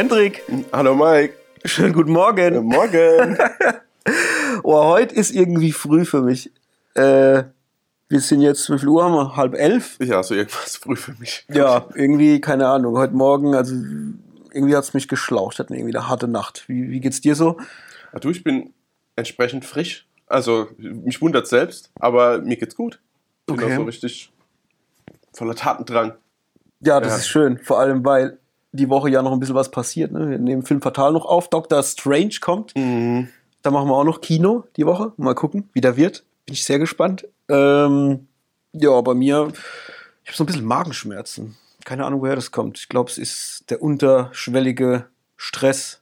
Hendrik. Hallo Mike. Schönen guten Morgen. Guten Morgen. oh, heute ist irgendwie früh für mich. Äh, wir sind jetzt, wie viel Uhr haben wir? Halb elf? Ja, so irgendwas früh für mich. Ja, irgendwie, keine Ahnung. Heute Morgen, also irgendwie hat es mich geschlaucht. Hatten irgendwie eine harte Nacht. Wie, wie geht's dir so? Ja, du, ich bin entsprechend frisch. Also, mich wundert selbst, aber mir geht's gut. Ich bin Okay. auch so richtig voller Tatendrang. Ja, das Ja. ist schön. Vor allem, weil die Woche ja noch ein bisschen was passiert. Ne? Wir nehmen Film Fatal noch auf. Doctor Strange kommt. Mhm. Da machen wir auch noch Kino die Woche. Mal gucken, wie der wird. Bin ich sehr gespannt. Ähm, ja, bei mir, ich habe so ein bisschen Magenschmerzen. Keine Ahnung, woher das kommt. Ich glaube, es ist der unterschwellige Stress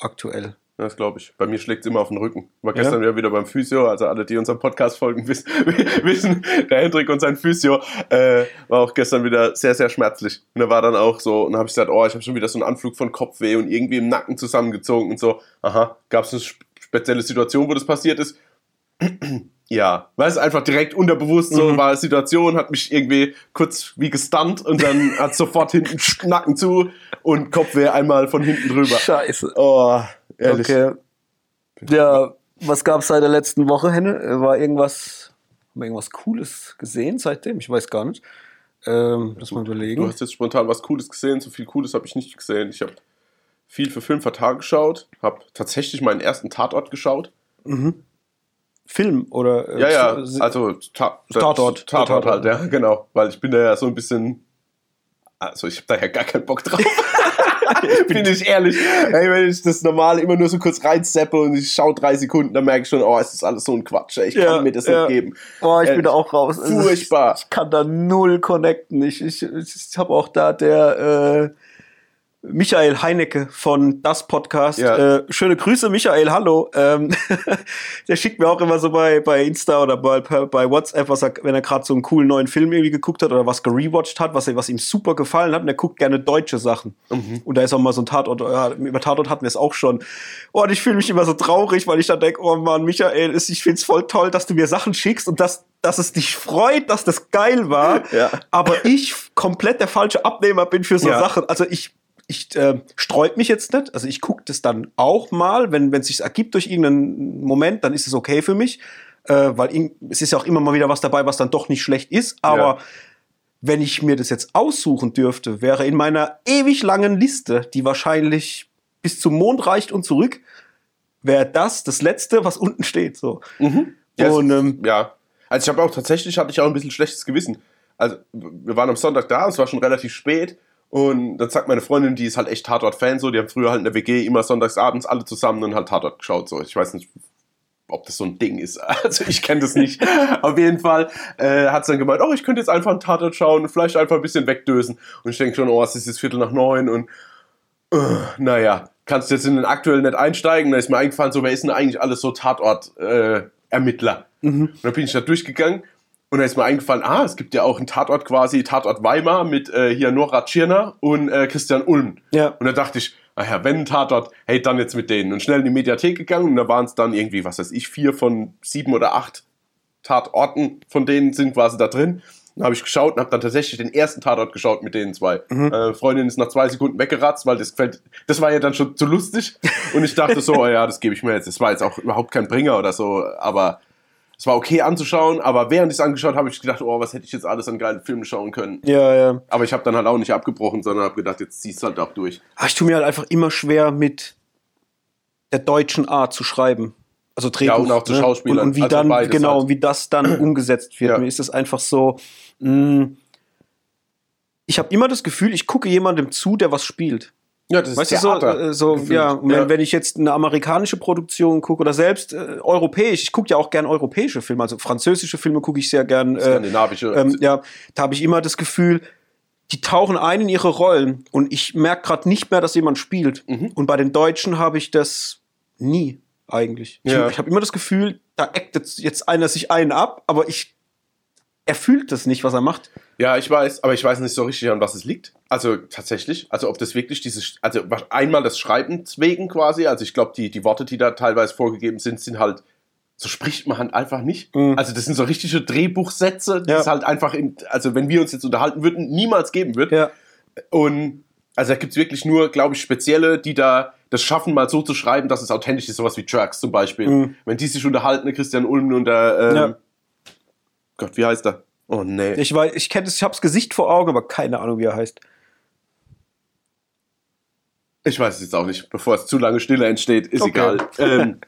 aktuell. Das glaube ich. Bei mir schlägt es immer auf den Rücken. War gestern ja wieder beim Physio. Also alle, die unseren Podcast folgen, wissen, der Hendrik und sein Physio äh, war auch gestern wieder sehr, sehr schmerzlich. Und er war dann auch so, und dann habe ich gesagt, oh, ich habe schon wieder so einen Anflug von Kopfweh und irgendwie im Nacken zusammengezogen und so. Aha, gab es eine sp- spezielle Situation, wo das passiert ist? Ja, weil es einfach direkt unterbewusst so Mhm. war, Situation hat mich irgendwie kurz wie gestunt und dann hat sofort hinten Nacken zu und Kopfweh einmal von hinten drüber. Scheiße. Oh, ehrlich. Okay. Ja, was gab es seit der letzten Woche, Henne? War irgendwas, haben wir irgendwas Cooles gesehen seitdem? Ich weiß gar nicht. Ähm, lass mal Du überlegen. hast jetzt spontan was Cooles gesehen, so viel Cooles habe ich nicht gesehen. Ich habe viel für Film Fatal geschaut, habe tatsächlich meinen ersten Tatort geschaut. Film oder äh, Ja, ja, also Ta Tatort. Tatort halt, ja, genau. Weil ich bin da ja so ein bisschen. Also, ich habe da ja gar keinen Bock drauf. bin ich ehrlich. Ey, wenn ich das normale immer nur so kurz reinseppe und ich schaue drei Sekunden, dann merke ich schon, oh, es ist alles so ein Quatsch. Ey, ich Ja, kann mir das ja. nicht geben. Boah, ich Äh, bin da auch raus. Furchtbar. Ich, ich kann da null connecten. Ich, ich, ich habe auch da der äh, Michael Heinecke von Das Podcast. Ja. Äh, schöne Grüße, Michael, hallo. Ähm, der schickt mir auch immer so bei, bei Insta oder bei, bei WhatsApp, was er, wenn er gerade so einen coolen neuen Film irgendwie geguckt hat oder was gerewatcht hat, was, er- was ihm super gefallen hat. Und er guckt gerne deutsche Sachen. Und da ist auch mal so ein Tatort, ja, über Tatort hatten wir es auch schon. Oh, und ich fühle mich immer so traurig, weil ich dann denke, oh Mann, Michael, ist- ich finde es voll toll, dass du mir Sachen schickst und dass, dass es dich freut, dass das geil war. Ja. Aber ich komplett der falsche Abnehmer bin für so. Sachen. Also ich, ich äh, sträub mich jetzt nicht. Also ich gucke das dann auch mal, wenn es sich ergibt durch irgendeinen Moment, dann ist es okay für mich, äh, weil irgend- es ist ja auch immer mal wieder was dabei, was dann doch nicht schlecht ist. Aber Ja. wenn ich mir das jetzt aussuchen dürfte, wäre in meiner ewig langen Liste, die wahrscheinlich bis zum Mond reicht und zurück, wäre das das letzte, was unten steht. So. Ja, Und, es- ähm, ja. Also ich habe auch tatsächlich hatte ich auch ein bisschen schlechtes Gewissen. Also wir waren am Sonntag da, es war schon relativ spät und dann sagt meine Freundin, die ist halt echt Tatort-Fan, so, die haben früher halt in der WG immer sonntagsabends alle zusammen und halt Tatort geschaut. So, ich weiß nicht, ob das so ein Ding ist. Also ich kenne das nicht. Auf jeden Fall äh, hat sie dann gemeint, oh, ich könnte jetzt einfach einen Tatort schauen und vielleicht einfach ein bisschen wegdösen. Und ich denke schon, oh, es ist jetzt Viertel nach neun und äh, naja, kannst jetzt in den aktuellen nicht einsteigen. Da ist mir eingefallen, so, wer ist denn eigentlich alles so Tatort-Ermittler? Und dann bin ich da durchgegangen und da ist mir eingefallen, ah, es gibt ja auch einen Tatort quasi, Tatort Weimar mit äh, hier Nora Tschirner und äh, Christian Ulm. Ja. Und da dachte ich, naja, wenn ein Tatort, hey, dann jetzt mit denen. Und schnell in die Mediathek gegangen und da waren es dann irgendwie, was weiß ich, vier von sieben oder acht Tatorten von denen sind quasi da drin. Dann habe ich geschaut und habe dann tatsächlich den ersten Tatort geschaut mit den zwei. Äh, Freundin ist nach zwei Sekunden weggeratzt, weil das gefällt, das war ja dann schon zu lustig. Und ich dachte so, oh ja, das gebe ich mir jetzt. Das war jetzt auch überhaupt kein Bringer oder so, aber es war okay anzuschauen. Aber während ich es angeschaut habe, habe ich gedacht, oh, was hätte ich jetzt alles an geilen Filmen schauen können. Ja, ja. Aber ich habe dann halt auch nicht abgebrochen, sondern habe gedacht, jetzt ziehst du halt auch durch. Ah, ich tue mir halt einfach immer schwer mit der deutschen Art zu schreiben. Also Drehbuch. Ja, und auch zu ne? Schauspielern. Und, und wie Also dann, genau, halt. wie das dann umgesetzt wird. Ja. Mir ist es einfach so, mh, ich habe immer das Gefühl, ich gucke jemandem zu, der was spielt. Ja, das Weißt du, so, äh, so ja, und wenn, ich jetzt eine amerikanische Produktion gucke oder selbst äh, europäisch, ich gucke ja auch gern europäische Filme, also französische Filme gucke ich sehr gern. Äh, Skandinavische. ähm, ja, da habe ich immer das Gefühl, die tauchen ein in ihre Rollen und ich merke gerade nicht mehr, dass jemand spielt. Mhm. Und bei den Deutschen habe ich das nie eigentlich. Ich, Ja. ich habe immer das Gefühl, da actet jetzt einer sich einen ab, aber ich er fühlt das nicht, was er macht. Ja, ich weiß, aber ich weiß nicht so richtig, an was es liegt. Also tatsächlich, also ob das wirklich dieses, also einmal das Schreibens wegen quasi, also ich glaube, die, die Worte, die da teilweise vorgegeben sind, sind halt, so spricht man halt einfach nicht. Mhm. Also das sind so richtige Drehbuchsätze, die Ja. es halt einfach in, also wenn wir uns jetzt unterhalten würden, niemals geben wird. Ja. Und Also da gibt es wirklich nur, glaube ich, spezielle, die da das schaffen, mal so zu schreiben, dass es authentisch ist, sowas wie Trucks zum Beispiel. Mhm. Wenn die sich unterhalten, Christian Ulm und der, ähm, Ja. Gott, wie heißt der? Oh nee. Ich weiß, ich kenne es, ich hab's Gesicht vor Augen, aber keine Ahnung, wie er heißt. Ich weiß es jetzt auch nicht, bevor es zu lange Stille entsteht, ist Okay. egal. Ähm,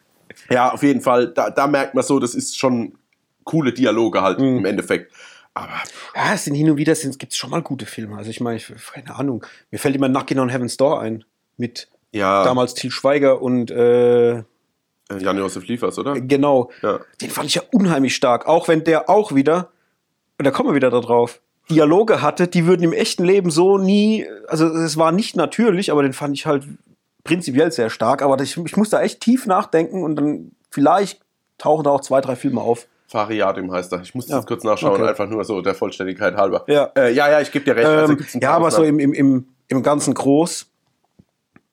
ja, auf jeden Fall, da, da merkt man so, das ist schon coole Dialoge halt Mhm. im Endeffekt. Aber Ja, es sind hin und wieder sind, gibt's schon mal gute Filme. Also ich meine, ich, keine Ahnung. Mir fällt immer Knockin' on Heaven's Door ein. Mit ja, damals Til Schweiger und äh, Jan-Josef Liefers, oder? genau. Ja. Den fand ich ja unheimlich stark. Auch wenn der auch wieder, und da kommen wir wieder da drauf, Dialoge hatte, die würden im echten Leben so nie, also es war nicht natürlich, aber den fand ich halt prinzipiell sehr stark. Aber ich, ich muss da echt tief nachdenken und dann vielleicht tauchen da auch zwei, drei Filme auf. Fariadim heißt er. Ich muss Ja, das kurz nachschauen, okay. einfach nur so der Vollständigkeit halber. Ja. äh, ja, ja, ich gebe dir recht. also Ähm, ein ja, aber so im, im, im ganzen Groß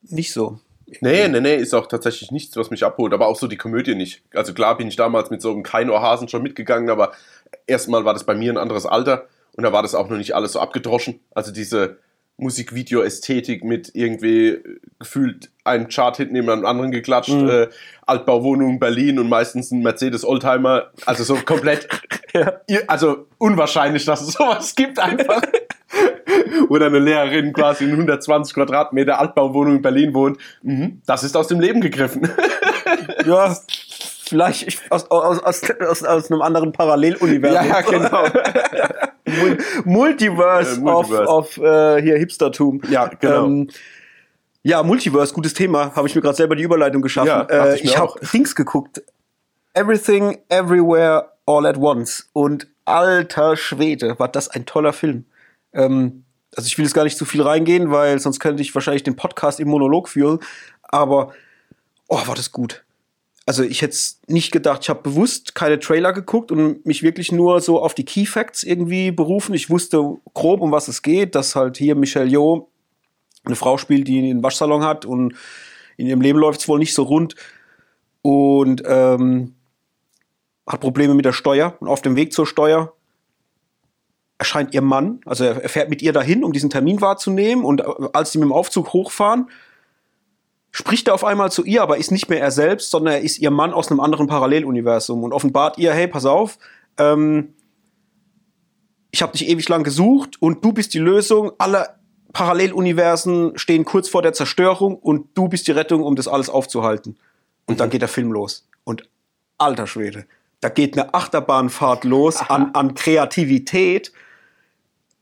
nicht so. Nee, nee, nee, ist auch tatsächlich nichts, was mich abholt, aber auch so die Komödie nicht. Also klar bin ich damals mit so einem Kein-Ohrhasen schon mitgegangen, aber erstmal war das bei mir ein anderes Alter und da war das auch noch nicht alles so abgedroschen. Also diese Musikvideo-Ästhetik mit irgendwie äh, gefühlt einen Chart-Hit neben einem anderen geklatscht, Mhm. äh, Altbauwohnung Berlin und meistens ein Mercedes-Oldtimer, also so komplett, Ja. also unwahrscheinlich, dass es sowas gibt einfach. Oder eine Lehrerin quasi in 120 Quadratmeter Altbauwohnung in Berlin wohnt. Mhm, das ist aus dem Leben gegriffen. Ja, vielleicht ich- aus, aus, aus, aus, aus einem anderen Paralleluniversum. genau. Mul- Multiverse, Äh, Multiverse. auf, auf äh, hier Hipstertum. Ja, genau. Ähm, ja, Multiverse, gutes Thema. Habe ich mir gerade selber die Überleitung geschaffen. Ja, äh, ich ich auch. habe Dings geguckt. Everything, Everywhere, All at Once. Und alter Schwede, war das ein toller Film. Ähm, also ich will jetzt gar nicht zu viel reingehen, weil sonst könnte ich wahrscheinlich den Podcast im Monolog führen. Aber, oh, war das gut. Also ich hätte es nicht gedacht. Ich habe bewusst keine Trailer geguckt und mich wirklich nur so auf die Key Facts irgendwie berufen. Ich wusste grob, um was es geht, dass halt hier Michelle Yeoh eine Frau spielt, die einen Waschsalon hat und in ihrem Leben läuft es wohl nicht so rund und ähm, hat Probleme mit der Steuer und auf dem Weg zur Steuer erscheint ihr Mann, also er fährt mit ihr dahin, um diesen Termin wahrzunehmen und äh, als sie mit dem Aufzug hochfahren, spricht er auf einmal zu ihr, aber ist nicht mehr er selbst, sondern er ist ihr Mann aus einem anderen Paralleluniversum und offenbart ihr, hey, pass auf, ähm, ich habe dich ewig lang gesucht und du bist die Lösung. Alle Paralleluniversen stehen kurz vor der Zerstörung und du bist die Rettung, um das alles aufzuhalten. Und dann geht der Film los. Und alter Schwede, da geht eine Achterbahnfahrt los an, an Kreativität.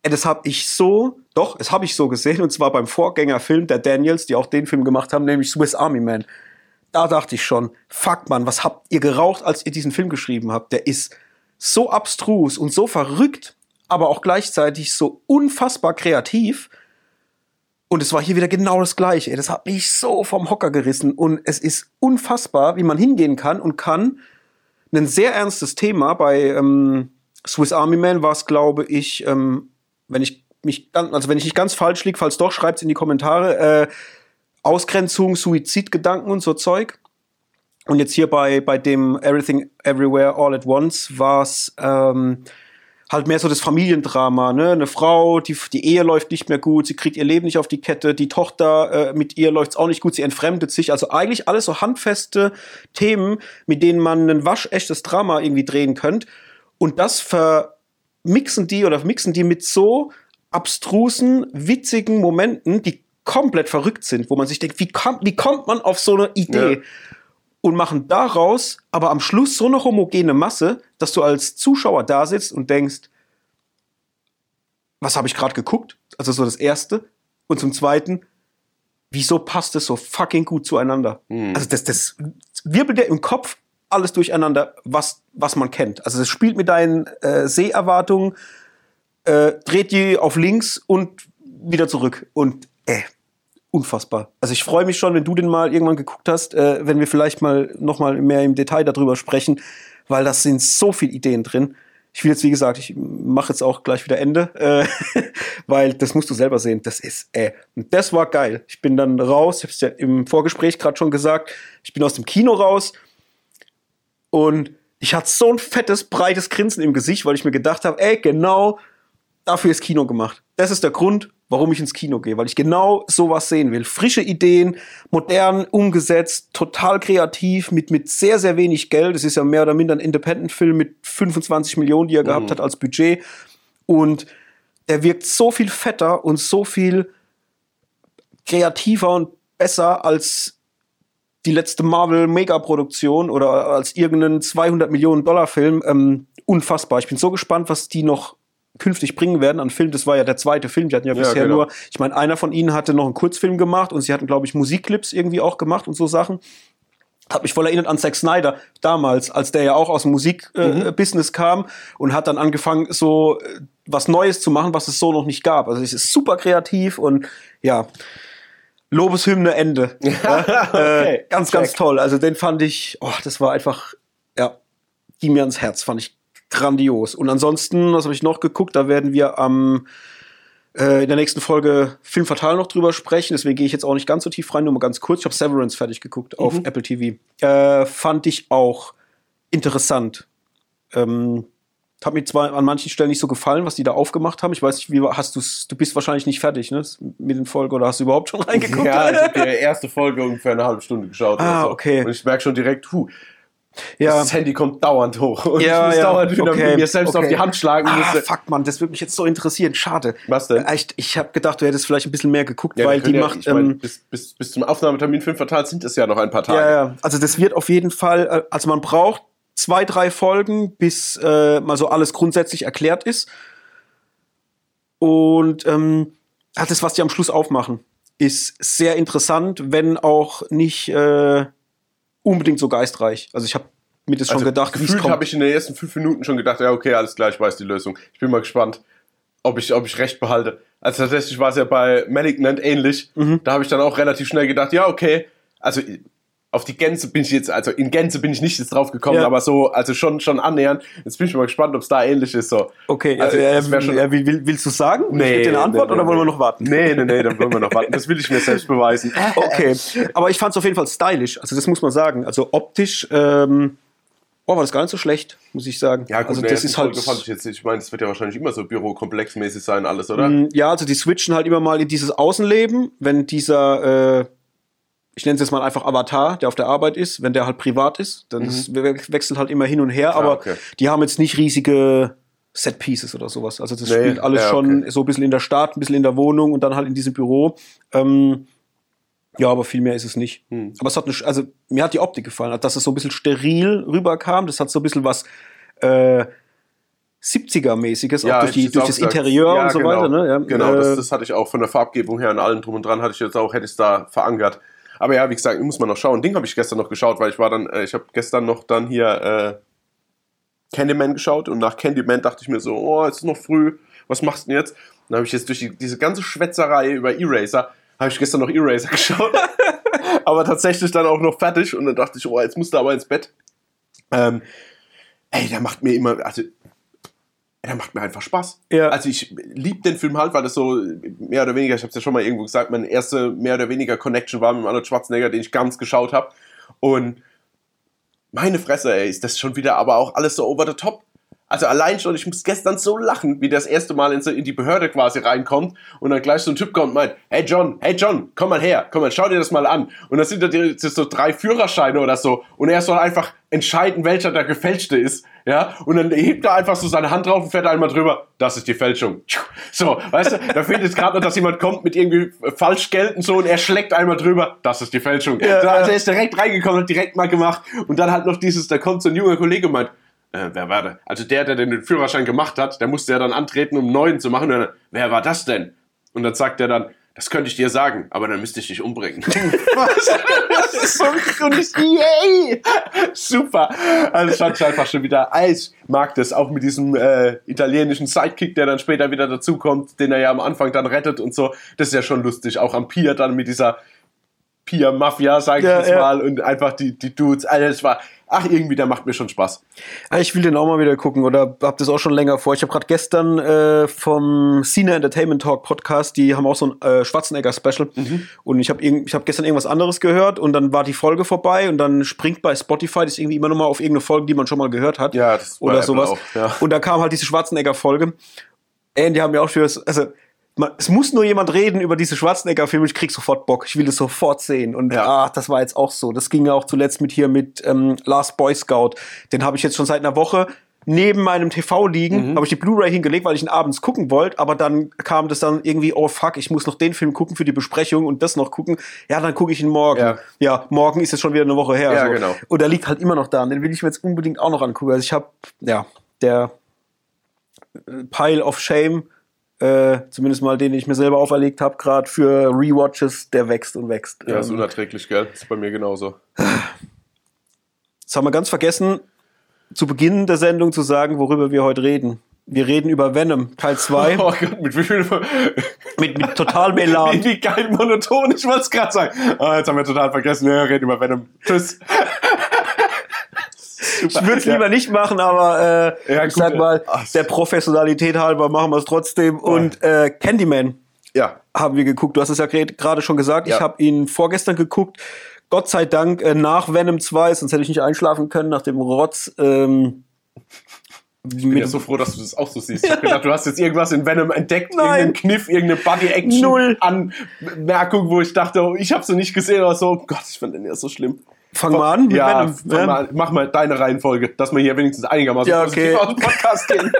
Das habe ich so, doch, das habe ich so gesehen, und zwar beim Vorgängerfilm der Daniels, die auch den Film gemacht haben, nämlich Swiss Army Man. Da dachte ich schon, fuck man, was habt ihr geraucht, als ihr diesen Film geschrieben habt? Der ist so abstrus und so verrückt, aber auch gleichzeitig so unfassbar kreativ. Und es war hier wieder genau das Gleiche. Das hat mich so vom Hocker gerissen. Und es ist unfassbar, wie man hingehen kann und kann ein sehr ernstes Thema. Bei ähm, Swiss Army Man war es, glaube ich, ähm, wenn ich mich ganz, also wenn ich nicht ganz falsch liege, falls doch, schreibt es in die Kommentare. Äh, Ausgrenzung, Suizidgedanken und so Zeug. Und jetzt hier bei, bei dem Everything Everywhere All at Once war es ähm, halt mehr so das Familiendrama, ne? Eine Frau, die, die Ehe läuft nicht mehr gut, sie kriegt ihr Leben nicht auf die Kette, die Tochter, äh, mit ihr läuft's auch nicht gut, sie entfremdet sich. Also eigentlich alles so handfeste Themen, mit denen man ein waschechtes Drama irgendwie drehen könnte. Und das vermixen die oder mixen die mit so abstrusen, witzigen Momenten, die komplett verrückt sind, wo man sich denkt, wie, kam, wie kommt man auf so eine Idee? Ja. Und machen daraus aber am Schluss so eine homogene Masse, dass du als Zuschauer da sitzt und denkst, was habe ich gerade geguckt? Also so das Erste. Und zum Zweiten, wieso passt es so fucking gut zueinander? Also das, das wirbelt dir im Kopf alles durcheinander, was, was man kennt. Also es spielt mit deinen äh, Seherwartungen, äh, dreht die auf links und wieder zurück. Und äh, unfassbar. Also ich freue mich schon, wenn du den mal irgendwann geguckt hast, äh, wenn wir vielleicht mal noch mal mehr im Detail darüber sprechen, weil das sind so viele Ideen drin. Ich will jetzt, wie gesagt, ich mache jetzt auch gleich wieder Ende, äh, weil das musst du selber sehen. Das ist, äh, und das war geil. Ich bin dann raus, ich habe es ja im Vorgespräch gerade schon gesagt, ich bin aus dem Kino raus und ich hatte so ein fettes, breites Grinsen im Gesicht, weil ich mir gedacht habe, ey, genau dafür ist Kino gemacht. Das ist der Grund, warum ich ins Kino gehe, weil ich genau sowas sehen will. Frische Ideen, modern umgesetzt, total kreativ, mit, mit sehr, sehr wenig Geld. Es ist ja mehr oder minder ein Independent-Film mit 25 Millionen, die er gehabt hat als Budget. Und der wirkt so viel fetter und so viel kreativer und besser als die letzte Marvel-Megaproduktion oder als irgendeinen 200 Millionen Dollar Film. Ähm, unfassbar. Ich bin so gespannt, was die noch künftig bringen werden an Film. Das war ja der zweite Film. Die hatten ja, Ja, bisher genau. nur, ich meine, einer von ihnen hatte noch einen Kurzfilm gemacht und sie hatten, glaube ich, Musikclips irgendwie auch gemacht und so Sachen. Hat mich voll erinnert an Zack Snyder damals, als der ja auch aus dem Musikbusiness äh, Business kam und hat dann angefangen, so äh, was Neues zu machen, was es so noch nicht gab. Also es ist super kreativ und ja, Lobeshymne Ende. ja, äh, Okay, ganz, check. ganz toll. Also den fand ich, oh, das war einfach, ja, ging mir ans Herz, fand ich grandios. Und ansonsten, was habe ich noch geguckt? Da werden wir am äh, in der nächsten Folge Film Fatal noch drüber sprechen. Deswegen gehe ich jetzt auch nicht ganz so tief rein, nur mal ganz kurz. Ich habe Severance fertig geguckt auf Apple TV. Äh, fand ich auch interessant. Ähm, hat mir zwar an manchen Stellen nicht so gefallen, was die da aufgemacht haben. Ich weiß nicht, wie hast du's, du bist wahrscheinlich nicht fertig, ne? Mit den Folgen oder hast du überhaupt schon reingeguckt? Ja, ich habe die erste Folge ungefähr eine halbe Stunde geschaut. Ah, so. okay. Und ich merke schon direkt, huh, ja. das Handy kommt dauernd hoch. Und Ja, ich muss ja, dauernd wieder okay, mir selbst okay. auf die Hand schlagen. Ah, müsste. fuck, Mann, das würde mich jetzt so interessieren. Schade. Was denn? Echt, ich habe gedacht, du hättest vielleicht ein bisschen mehr geguckt, Ja, weil die ja, macht. ich mein, ähm, bis, bis, bis zum Aufnahmetermin Film verteilt sind es ja noch ein paar Tage. Ja, ja. Also das wird auf jeden Fall, äh, also man braucht zwei, drei Folgen, bis äh, mal so alles grundsätzlich erklärt ist. Und ähm, das, was die am Schluss aufmachen, ist sehr interessant, wenn auch nicht äh, unbedingt so geistreich. Also ich habe mir das schon Also gedacht, gefühlt habe ich in den ersten fünf Minuten schon gedacht, ja, okay, alles klar, ich weiß die Lösung. Ich bin mal gespannt, ob ich, ob ich recht behalte. Also tatsächlich war es ja bei Malignant ähnlich. Mhm. Da habe ich dann auch relativ schnell gedacht, ja, okay, also auf die Gänze bin ich jetzt, also in Gänze bin ich nicht jetzt drauf gekommen, Ja. aber so, also schon, schon annähernd. Jetzt bin ich mal gespannt, ob es da ähnlich ist. So. Okay, Also, äh, das wär schon- will, will, willst du sagen? Nee, dir eine Antwort nee, nee, oder wollen wir noch warten? Nee, nee, nee, dann wollen wir noch warten. Das will ich mir selbst beweisen. Okay, aber ich fand es auf jeden Fall stylisch. Also das muss man sagen. Also optisch, ähm, oh, war das gar nicht so schlecht, muss ich sagen. Ja, gut, also nee, das ist halt. Fand ich jetzt nicht. Ich meine, es wird ja wahrscheinlich immer so bürokomplexmäßig sein, alles, oder? Mm, Ja, also die switchen halt immer mal in dieses Außenleben, wenn dieser, äh, ich nenne es jetzt mal einfach Avatar, der auf der Arbeit ist, wenn der halt privat ist, dann ist, we- wechselt halt immer hin und her, aber Mhm. okay. die haben jetzt nicht riesige Set Pieces oder sowas. Also das Nee, spielt alles ja, schon okay. so ein bisschen in der Stadt, ein bisschen in der Wohnung und dann halt in diesem Büro. Ähm, ja, aber viel mehr ist es nicht. Hm. Aber es hat eine, also mir hat die Optik gefallen, dass es so ein bisschen steril rüberkam. Das hat so ein bisschen was äh, 70er-mäßiges, auch durch, die, durch das gesagt. Interieur Ja, und so genau. weiter. Ne? Ja, Genau, äh, das, das hatte ich auch von der Farbgebung her und allem drum und dran, hatte ich jetzt auch, hätte ich es da verankert. Aber ja, wie gesagt, muss man noch schauen. Ding habe ich gestern noch geschaut, weil ich war dann, äh, ich habe gestern noch dann hier äh, Candyman geschaut und nach Candyman dachte ich mir so, oh, es ist noch früh, was machst du denn jetzt? Dann habe ich jetzt durch die, diese ganze Schwätzerei über Eraser, habe ich gestern noch Eraser geschaut. aber tatsächlich dann auch noch fertig und dann dachte ich, oh, jetzt musst du aber ins Bett. Ähm, ey, der macht mir immer, also der macht mir einfach Spaß. Ja. Also ich liebe den Film halt, weil das so mehr oder weniger, ich habe es ja schon mal irgendwo gesagt, meine erste mehr oder weniger Connection war mit Arnold Schwarzenegger, den ich ganz geschaut habe. Und meine Fresse, ey, ist das schon wieder aber auch alles so over the top. Also allein schon, ich muss gestern so lachen, wie das erste Mal in, die Behörde quasi reinkommt und dann gleich so ein Typ kommt und meint, hey John, hey John, komm mal her, komm mal, schau dir das mal an. Und das sind da so drei Führerscheine oder so und er soll einfach entscheiden, welcher der gefälschte ist. Ja, und dann hebt er einfach so seine Hand drauf und fährt einmal drüber, das ist die Fälschung. So, weißt du, da fehlt jetzt gerade noch, dass jemand kommt mit irgendwie Falschgeld und so und er schlägt einmal drüber, das ist die Fälschung. Ja, so, also er ist direkt reingekommen, hat direkt mal gemacht und dann halt noch dieses, da kommt so ein junger Kollege und meint, äh, wer war der? Also der, der den Führerschein gemacht hat, der musste ja dann antreten, um einen neuen zu machen. Dann, wer war das denn? Und dann sagt er dann, das könnte ich dir sagen, aber dann müsste ich dich umbringen. Was? Das ist so und ich, yay! Super. Also es einfach schon wieder, ich mag das, auch mit diesem äh, italienischen Sidekick, der dann später wieder dazukommt, den er ja am Anfang dann rettet und so. Das ist ja schon lustig. Auch am Pier dann mit dieser Pier-Mafia, sag ich Ja, jetzt ja. mal, und einfach die, die Dudes. Also das war, ach, irgendwie, der macht mir schon Spaß. Ah, Ich will den auch mal wieder gucken oder hab das auch schon länger vor. Ich habe gerade gestern äh, vom Cine Entertainment Talk Podcast, die haben auch so ein äh, Schwarzenegger Special und ich habe ich hab gestern irgendwas anderes gehört und dann war die Folge vorbei und dann springt bei Spotify das irgendwie immer noch mal auf irgendeine Folge, die man schon mal gehört hat Ja, das oder Apple sowas. auch, ja. Und da kam halt diese Schwarzenegger Folge Ey, die haben ja auch schon, also man, es muss nur jemand reden über diese Schwarzenegger-Filme, ich krieg sofort Bock, ich will es sofort sehen. Und Ja. ah, das war jetzt auch so. Das ging ja auch zuletzt mit hier mit ähm, Last Boy Scout. Den habe ich jetzt schon seit einer Woche neben meinem TV liegen, Mhm. habe ich die Blu-ray hingelegt, weil ich ihn abends gucken wollte, aber dann kam das dann irgendwie, oh fuck, ich muss noch den Film gucken für die Besprechung und das noch gucken. Ja, dann gucke ich ihn morgen. Ja. Ja, morgen ist es schon wieder eine Woche her. Ja, so. genau. Und der liegt halt immer noch da. Und den will ich mir jetzt unbedingt auch noch angucken. Also ich habe, ja, der äh, Pile of Shame, äh, zumindest mal den ich mir selber auferlegt habe, gerade für Rewatches, der wächst und wächst. Ja, ist Ähm, unerträglich, gell? Ist bei mir genauso. das haben wir ganz vergessen, zu Beginn der Sendung zu sagen, worüber wir heute reden. Wir reden über Venom, Teil 2, Oh Gott, mit wie viel. mit, mit totalem Elan. Wie, geil monoton, ich wollte es gerade sagen. Ah, jetzt haben wir total vergessen. Ja, reden über Venom. Tschüss. Ich würde es lieber nicht machen, aber äh, Ja, ich sag mal, ach, der Professionalität halber machen wir es trotzdem. Und äh, Candyman Ja. haben wir geguckt. Du hast es ja gerade schon gesagt. Ja. Ich habe ihn vorgestern geguckt. Gott sei Dank äh, nach Venom 2, sonst hätte ich nicht einschlafen können, nach dem Rotz. Ähm, Ich bin ja so froh, dass du das auch so siehst. Ich hab gedacht, du hast jetzt irgendwas in Venom entdeckt, Nein. irgendeinen Kniff, irgendeine Body-Action Null. Anmerkung, wo ich dachte, oh, ich habe sie nicht gesehen, aber so, oh Gott, ich fand den ja so schlimm. Fang mal an ja, Venom. fang ne? mal, mach mal deine Reihenfolge, dass wir hier wenigstens einigermaßen Ja, okay. aus dem Podcast gehen.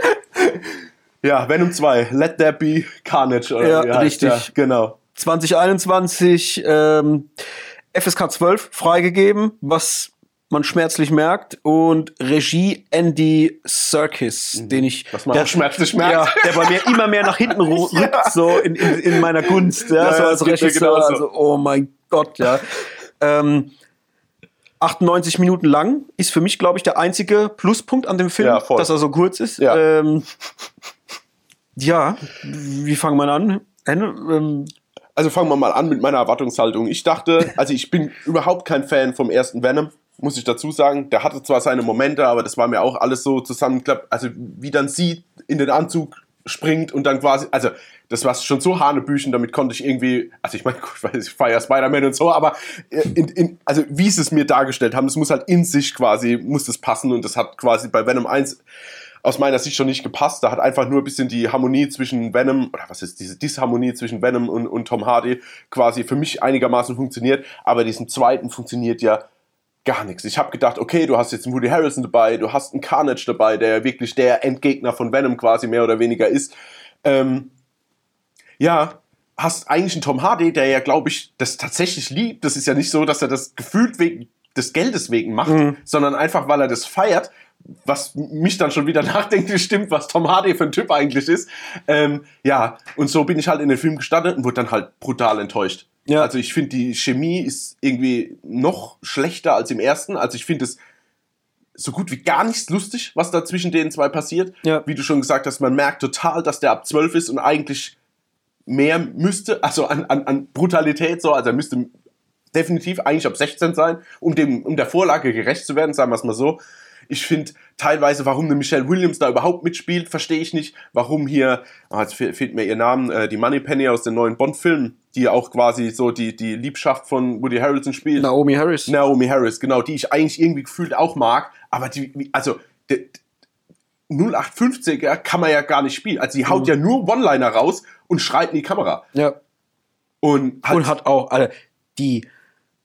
ja, Venom 2, Let There Be Carnage. Oder Ja, richtig. der? Genau. 2021 ähm, FSK 12 freigegeben, was man schmerzlich merkt. Und Regie Andy Serkis, den ich. Mhm. Was man der, schmerzlich merkt. Ja, der bei mir immer mehr nach hinten ru- Ja. rückt, so in, in, in meiner Gunst. Ja, Ja, so ja, als das geht mir Regisseur. Also, oh mein Gott, ja. ähm, 98 Minuten lang ist für mich, glaube ich, der einzige Pluspunkt an dem Film, Ja, dass er so kurz ist. Ja. Ähm, ja, wie fangen wir an? Ähm, Also fangen wir mal an mit meiner Erwartungshaltung. Ich dachte, also ich bin überhaupt kein Fan vom ersten Venom, muss ich dazu sagen. Der hatte zwar seine Momente, aber das war mir auch alles so zusammengeklappt. Also wie dann sie in den Anzug springt und dann quasi, also das war schon so Hanebüchen, damit konnte ich irgendwie, also ich meine, ich weiß, ich feiere Spider-Man und so, aber in, in, also wie sie es mir dargestellt haben, das muss halt in sich quasi, muss das passen und das hat quasi bei Venom 1 aus meiner Sicht schon nicht gepasst. Da hat einfach nur ein bisschen die Harmonie zwischen Venom, oder was ist diese Disharmonie zwischen Venom und, und Tom Hardy quasi für mich einigermaßen funktioniert, aber diesen zweiten funktioniert ja gar nichts. Ich habe gedacht, okay, du hast jetzt einen Woody Harrelson dabei, du hast einen Carnage dabei, der wirklich der Endgegner von Venom quasi mehr oder weniger ist. Ähm, ja, hast eigentlich einen Tom Hardy, der ja, glaube ich, das tatsächlich liebt. Das ist ja nicht so, dass er das gefühlt wegen des Geldes wegen macht, sondern einfach, weil er das feiert, was mich dann schon wieder nachdenklich stimmt, was Tom Hardy für ein Typ eigentlich ist. Ähm, ja, und so bin ich halt in den Film gestartet und wurde dann halt brutal enttäuscht. Ja. Also ich finde, die Chemie ist irgendwie noch schlechter als im ersten. Also ich finde es so gut wie gar nichts lustig, was da zwischen den zwei passiert. Ja. Wie du schon gesagt hast, man merkt total, dass der ab 12 ist und eigentlich mehr müsste, also an, an, an Brutalität so, also er müsste definitiv eigentlich ab 16 sein, um, dem, um der Vorlage gerecht zu werden, sagen wir es mal so. Ich finde teilweise, warum eine Michelle Williams da überhaupt mitspielt, verstehe ich nicht. Warum hier, ah, jetzt fe- fehlt mir ihr Name, äh, die Moneypenny aus den neuen Bond-Filmen, die auch quasi so die, die Liebschaft von Woody Harrelson spielt. Naomi Harris. Naomi Harris, genau, die ich eigentlich irgendwie gefühlt auch mag, aber die, also, der 0850er kann man ja gar nicht spielen. Also, die haut ja nur One-Liner raus und schreit in die Kamera. Ja. Und hat, Und hat auch, Alter, die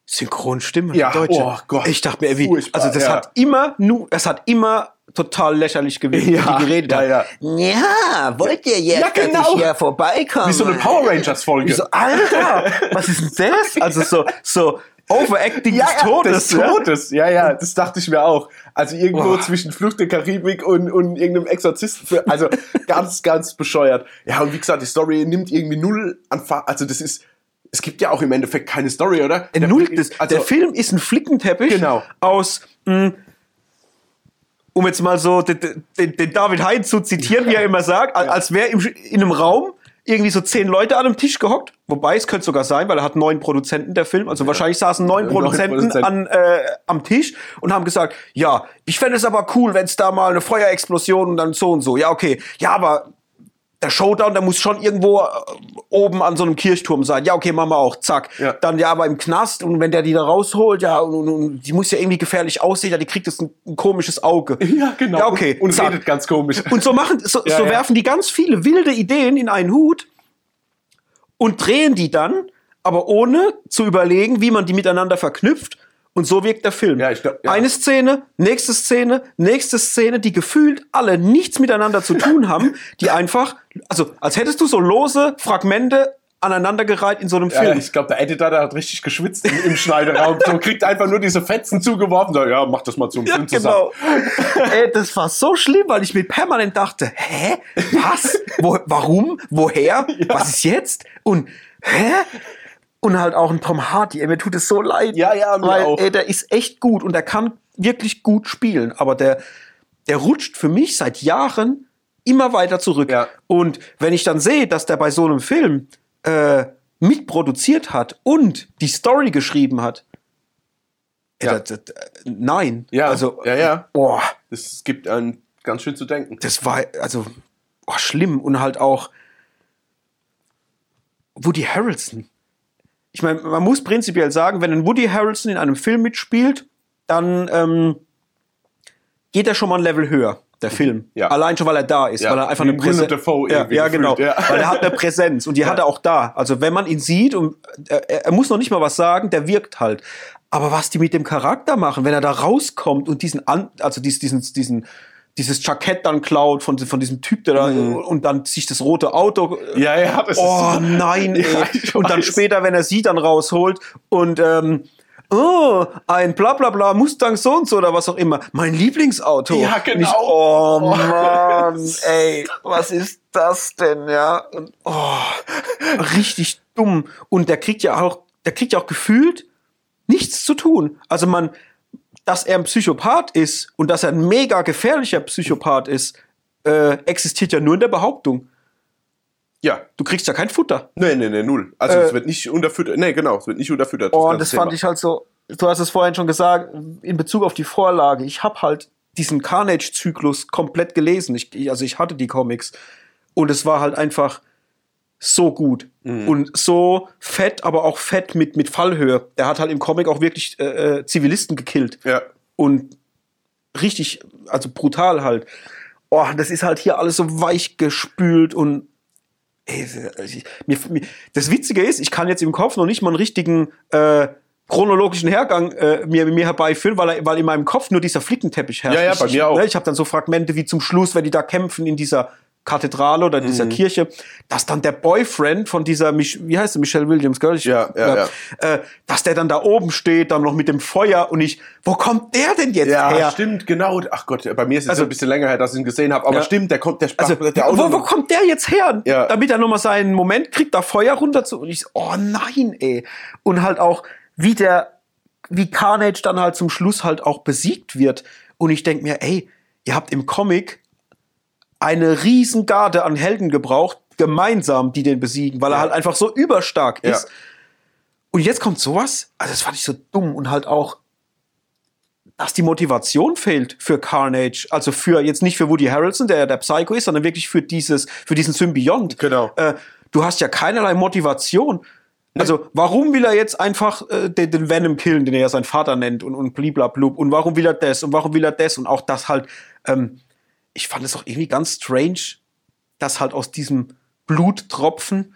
Synchronstimme, Ja, die deutsche. oh Gott, ich dachte mir, wie, also das ja. hat immer, nu, es hat immer total lächerlich gewesen, Ja, wie die geredet ja, hat. ja. Ja, wollt ihr jetzt, Ja, genau. dass ich hier vorbeikommen? wie so eine Power Rangers-Folge. Wie so, Alter, was ist denn das? Also so, so Overacting des Todes. des Todes. Ja, ja, das dachte ich mir auch. Also irgendwo Boah. zwischen Flucht der Karibik und, und irgendeinem Exorzisten. Also ganz, ganz bescheuert. Ja, und wie gesagt, die Story nimmt irgendwie null an Also das ist, es gibt ja auch im Endeffekt keine Story, oder? Ja. Der- Null, das, also, der Film ist ein Flickenteppich Genau. aus, mh, um jetzt mal so den, den, den David Hein zu zitieren, wie er immer sagt, al- als wäre im- in einem Raum irgendwie so zehn Leute an einem Tisch gehockt. Wobei, es könnte sogar sein, weil er hat neun Produzenten, der Film. Also wahrscheinlich saßen neun Produzenten Produzenten. an, äh, am Tisch und haben gesagt, ja, ich fände es aber cool, wenn es da mal eine Feuerexplosion und dann so und so. Ja, okay. Ja, aber der Showdown, der muss schon irgendwo äh, oben an so einem Kirchturm sein. Ja, okay, machen wir auch. Zack. Ja. Dann ja, aber im Knast und wenn der die da rausholt, ja, und, und, und die muss ja irgendwie gefährlich aussehen, ja, die kriegt jetzt ein, ein komisches Auge. Ja, genau. Ja, okay. Und, und redet ganz komisch. Und so machen, so, Ja, so ja. werfen die ganz viele wilde Ideen in einen Hut und drehen die dann, aber ohne zu überlegen, wie man die miteinander verknüpft. Und so wirkt der Film. Ja, glaub, ja. Eine Szene, nächste Szene, nächste Szene, die gefühlt alle nichts miteinander zu tun haben, die einfach, also als hättest du so lose Fragmente aneinandergereiht in so einem Ja, Film. ich glaube, der Editor, der hat richtig geschwitzt im, im Schneideraum. So kriegt einfach nur diese Fetzen zugeworfen. So, ja, mach das mal zum Ja, Film zusammen. genau. Ey, das war so schlimm, weil ich mir permanent dachte, hä? Was? Wo, warum? Woher? Was ist jetzt? Und hä? Und halt auch ein Tom Hardy. Ey, mir tut es so leid. Ja, ja, mir weil, auch. Ey, der ist echt gut und der kann wirklich gut spielen. Aber der, der rutscht für mich seit Jahren immer weiter zurück. Ja. Und wenn ich dann sehe, dass der bei so einem Film äh, mitproduziert hat und die Story geschrieben hat, ey, Ja. das, das, nein. Ja, also, ja, ja. Boah, Das gibt einen ganz schön zu denken. das war also oh, schlimm und halt auch Woody Harrelson. Ich meine, man muss prinzipiell sagen, wenn ein Woody Harrelson in einem Film mitspielt, dann ähm, geht er schon mal ein Level höher, der Film. Ja. Allein schon, weil er da ist, Ja, weil er einfach wie eine Präsenz. Ja, ja genau. ja. Weil er hat eine Präsenz und die hat er auch da. Also wenn man ihn sieht und er, er muss noch nicht mal was sagen, der wirkt halt. Aber was die mit dem Charakter machen, wenn er da rauskommt und diesen, An also dies- diesen, diesen, dieses Jackett dann klaut von, von diesem Typ, der da und dann sich das rote Auto Mhm. Ja, ja, das Oh ist. nein, ey. Ja, und dann später, wenn er sie dann rausholt und ähm, oh, ein bla bla bla Mustang so und so oder was auch immer. Mein Lieblingsauto. Ja, genau. Ich, oh Oh. Mann, ey, was ist das denn, ja? Und, oh, richtig dumm. Und der kriegt ja auch, der kriegt ja auch gefühlt nichts zu tun. Also man, dass er ein Psychopath ist und dass er ein mega gefährlicher Psychopath ist, äh, existiert ja nur in der Behauptung. Ja. Du kriegst ja kein Futter. Nee, nee, nee, null. Also Äh, es wird nicht unterfüttert. Nee, genau, es wird nicht unterfüttert. Oh, und das fand ich halt so, du hast es vorhin schon gesagt, in Bezug auf die Vorlage. Ich habe halt diesen Carnage-Zyklus komplett gelesen. Ich, also ich hatte die Comics. Und es war halt einfach so gut. Mhm. Und so fett, aber auch fett mit, mit Fallhöhe. Der hat halt im Comic auch wirklich äh, äh, Zivilisten gekillt. Ja. Und richtig, also brutal halt. Oh, das ist halt hier alles so weich gespült und ey, ich, mir, mir, das Witzige ist, ich kann jetzt im Kopf noch nicht mal einen richtigen äh, chronologischen Hergang äh, mir, mir herbeiführen, weil, er, weil in meinem Kopf nur dieser Flickenteppich herrscht. Ja, ja, ich, bei ich, mir auch. Ne, ich habe dann so Fragmente wie zum Schluss, wenn die da kämpfen in dieser Kathedrale oder dieser Mhm. Kirche, dass dann der Boyfriend von dieser, Mich wie heißt sie, Michelle Williams, gell? Ich, Ja, ja, ja. Äh, dass der dann da oben steht, dann noch mit dem Feuer und ich, wo kommt der denn jetzt Ja, her? stimmt, genau. Ach Gott, bei mir ist es Also- ein bisschen länger her, dass ich ihn gesehen habe. Aber Ja. stimmt, der kommt, der Also, sprach, der wo, wo kommt der jetzt her? Ja. Damit er nochmal seinen Moment kriegt, da Feuer runter zu. Und ich oh nein, ey. Und halt auch, wie der, wie Carnage dann halt zum Schluss halt auch besiegt wird. Und ich denk mir, ey, ihr habt im Comic eine Riesengarde an Helden gebraucht, gemeinsam, die den besiegen, weil er Ja. halt einfach so überstark Ja. ist. Und jetzt kommt sowas, also das fand ich so dumm und halt auch, dass die Motivation fehlt für Carnage, also für jetzt nicht für Woody Harrelson, der ja der Psycho ist, sondern wirklich für dieses, für diesen Symbiont. Genau. Äh, du hast ja keinerlei Motivation. Also, warum will er jetzt einfach äh, den, den Venom killen, den er ja sein Vater nennt und, und bliblablub? Und warum will er das? Und warum will er das? Und auch das halt, ähm, ich fand es auch irgendwie ganz strange, dass halt aus diesem Bluttropfen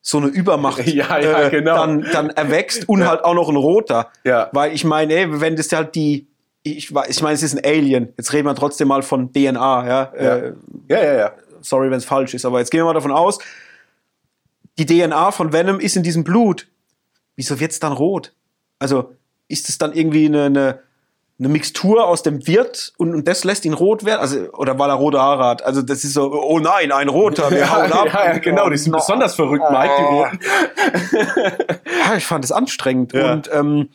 so eine Übermacht äh, Ja, ja, genau. dann, dann erwächst und halt auch noch ein roter. Ja. Weil ich meine, ey, wenn das halt die, ich, ich meine, es ist ein Alien. Jetzt reden wir trotzdem mal von DNA, ja. Ja. Äh, Ja, ja, ja. sorry, wenn es falsch ist, aber jetzt gehen wir mal davon aus, die DNA von Venom ist in diesem Blut. Wieso wird's dann rot? Also ist es dann irgendwie eine, eine, eine Mixtur aus dem Wirt und, und das lässt ihn rot werden? Also, oder weil er rote Haare hat? Also das ist so, oh nein, ein roter, wir Ja, hauen ab. ja, ja, genau, die sind Oh, besonders verrückt, Mike, die Roten. Ja, ich fand es anstrengend. Ja. Und ähm,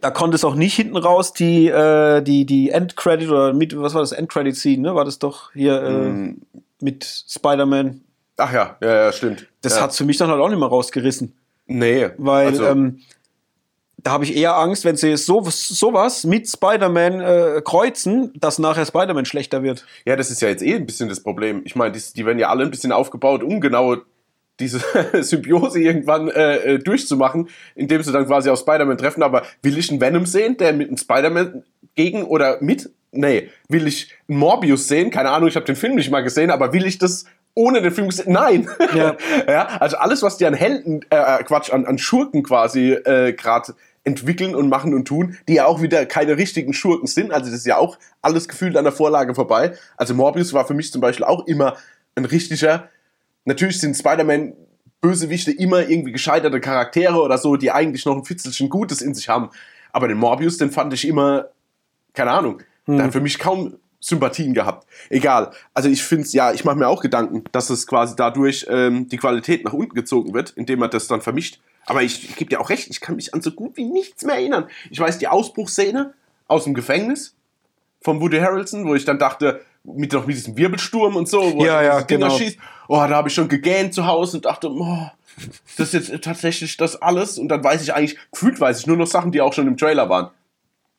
da konnte es auch nicht hinten raus die, äh, die, die Endcredit oder mit, was war das, Endcredit-Scene, ne? War das doch hier äh, Mm. mit Spider-Man. Ach ja, ja, ja, stimmt. Das ja. hat's für mich dann halt auch nicht mehr rausgerissen. Nee, Weil also, ähm, da habe ich eher Angst, wenn sie so, sowas mit Spider-Man äh, kreuzen, dass nachher Spider-Man schlechter wird. Ja, das ist ja jetzt eh ein bisschen das Problem. Ich meine, die, die werden ja alle ein bisschen aufgebaut, um genau diese Symbiose irgendwann äh, äh, durchzumachen, indem sie dann quasi auf Spider-Man treffen. Aber will ich einen Venom sehen, der mit einem Spider-Man gegen oder mit? Nee. Will ich einen Morbius sehen? Keine Ahnung, ich habe den Film nicht mal gesehen, aber will ich das ohne den Film gesehen? Nein. Ja. ja also alles, was die an Helden, äh, äh, Quatsch, an, an Schurken quasi äh, gerade entwickeln und machen und tun, die ja auch wieder keine richtigen Schurken sind. Also das ist ja auch alles gefühlt an der Vorlage vorbei. Also Morbius war für mich zum Beispiel auch immer ein richtiger natürlich sind Spider-Man Bösewichte immer irgendwie gescheiterte Charaktere oder so, die eigentlich noch ein Fitzelchen Gutes in sich haben. Aber den Morbius, den fand ich immer, keine Ahnung, hm. der hat für mich kaum Sympathien gehabt. Egal. Also ich finde es, ja, ich mache mir auch Gedanken, dass es quasi dadurch ähm, die Qualität nach unten gezogen wird, indem man das dann vermischt. Aber ich, ich gebe dir auch recht, ich kann mich an so gut wie nichts mehr erinnern. Ich weiß die Ausbruchsszene aus dem Gefängnis von Woody Harrelson, wo ich dann dachte, mit, noch mit diesem Wirbelsturm und so, wo ja, er ja, Dinger genau. schießt. Oh, da habe ich schon gegähnt zu Hause und dachte, oh, das ist jetzt tatsächlich das alles. Und dann weiß ich eigentlich, gefühlt weiß ich nur noch Sachen, die auch schon im Trailer waren.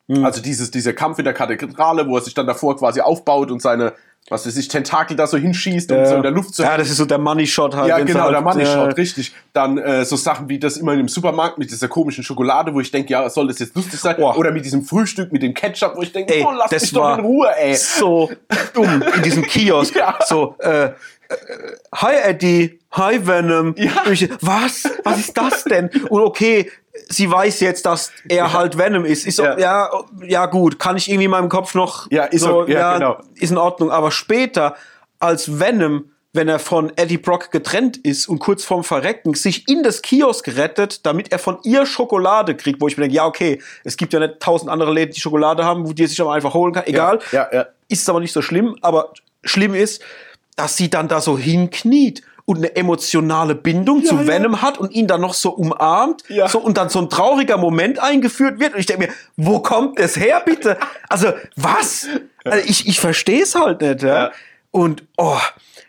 Mhm. Also dieses, dieser Kampf in der Kathedrale, wo er sich dann davor quasi aufbaut und seine, was weiß ich, Tentakel da so hinschießt und so in der Luft so. Ja, das ist so der Money Shot halt. Ja, genau, halt, der Money Shot, äh, richtig. Dann äh, so Sachen wie das immer in dem Supermarkt mit dieser komischen Schokolade, wo ich denke, ja, soll das jetzt lustig sein? Oh. Oder mit diesem Frühstück, mit dem Ketchup, wo ich denke, oh, lass mich doch in Ruhe, ey. So dumm in diesem Kiosk. ja. So, äh, Hi Eddie, hi Venom. Ja. Was? Was ist das denn? Und okay, sie weiß jetzt, dass er ja. halt Venom ist. Ist ja. ja. ja gut, kann ich irgendwie in meinem Kopf noch ja, ist so, okay. ja, ja, genau. ist in Ordnung, aber später als Venom wenn er von Eddie Brock getrennt ist und kurz vorm Verrecken sich in das Kiosk rettet, damit er von ihr Schokolade kriegt, wo ich mir denke, ja, okay, es gibt ja nicht tausend andere Läden, die Schokolade haben, wo die er sich aber einfach holen kann. Egal. Ja, ja, ja. Ist aber nicht so schlimm, aber schlimm ist, dass sie dann da so hinkniet und eine emotionale Bindung ja, zu ja. Venom hat und ihn dann noch so umarmt ja. so und dann so ein trauriger Moment eingeführt wird und ich denke mir, wo kommt das her bitte? Also was? Also ich ich verstehe es halt nicht. Ja? Und oh,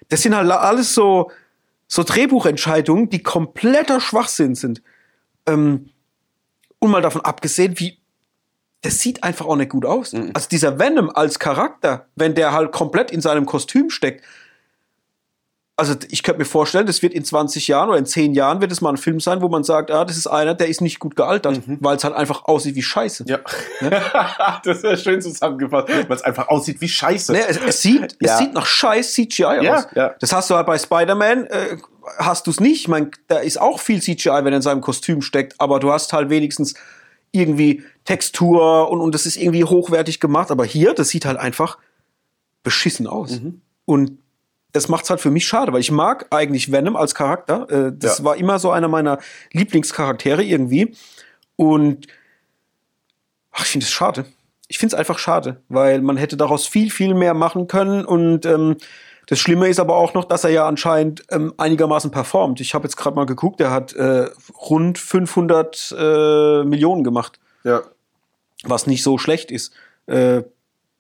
das sind halt alles so so Drehbuchentscheidungen, die kompletter Schwachsinn sind. Ähm, und mal davon abgesehen, wie das sieht einfach auch nicht gut aus. Mhm. Also dieser Venom als Charakter, wenn der halt komplett in seinem Kostüm steckt, also ich könnte mir vorstellen, das wird in 20 Jahren oder in 10 Jahren wird es mal ein Film sein, wo man sagt, ah, das ist einer, der ist nicht gut gealtert, mhm. weil es halt einfach aussieht wie Scheiße. Ja. ja? das ist schön zusammengefasst, weil es einfach aussieht wie Scheiße. Nee, es, es, sieht, ja. es sieht nach Scheiß CGI ja, aus. Ja. Das hast du halt bei Spider-Man, äh, hast du es nicht. Ich meine, da ist auch viel CGI, wenn er in seinem Kostüm steckt, aber du hast halt wenigstens irgendwie Textur und, und das ist irgendwie hochwertig gemacht. Aber hier, das sieht halt einfach beschissen aus. Mhm. Und das macht's halt für mich schade, weil ich mag eigentlich Venom als Charakter. Äh, das ja. war immer so einer meiner Lieblingscharaktere irgendwie. Und ach, ich finde es schade. Ich finde es einfach schade, weil man hätte daraus viel, viel mehr machen können. Und ähm, das Schlimme ist aber auch noch, dass er ja anscheinend ähm, einigermaßen performt. Ich habe jetzt gerade mal geguckt, er hat äh, rund 500 äh, Millionen gemacht. Ja. Was nicht so schlecht ist. Äh,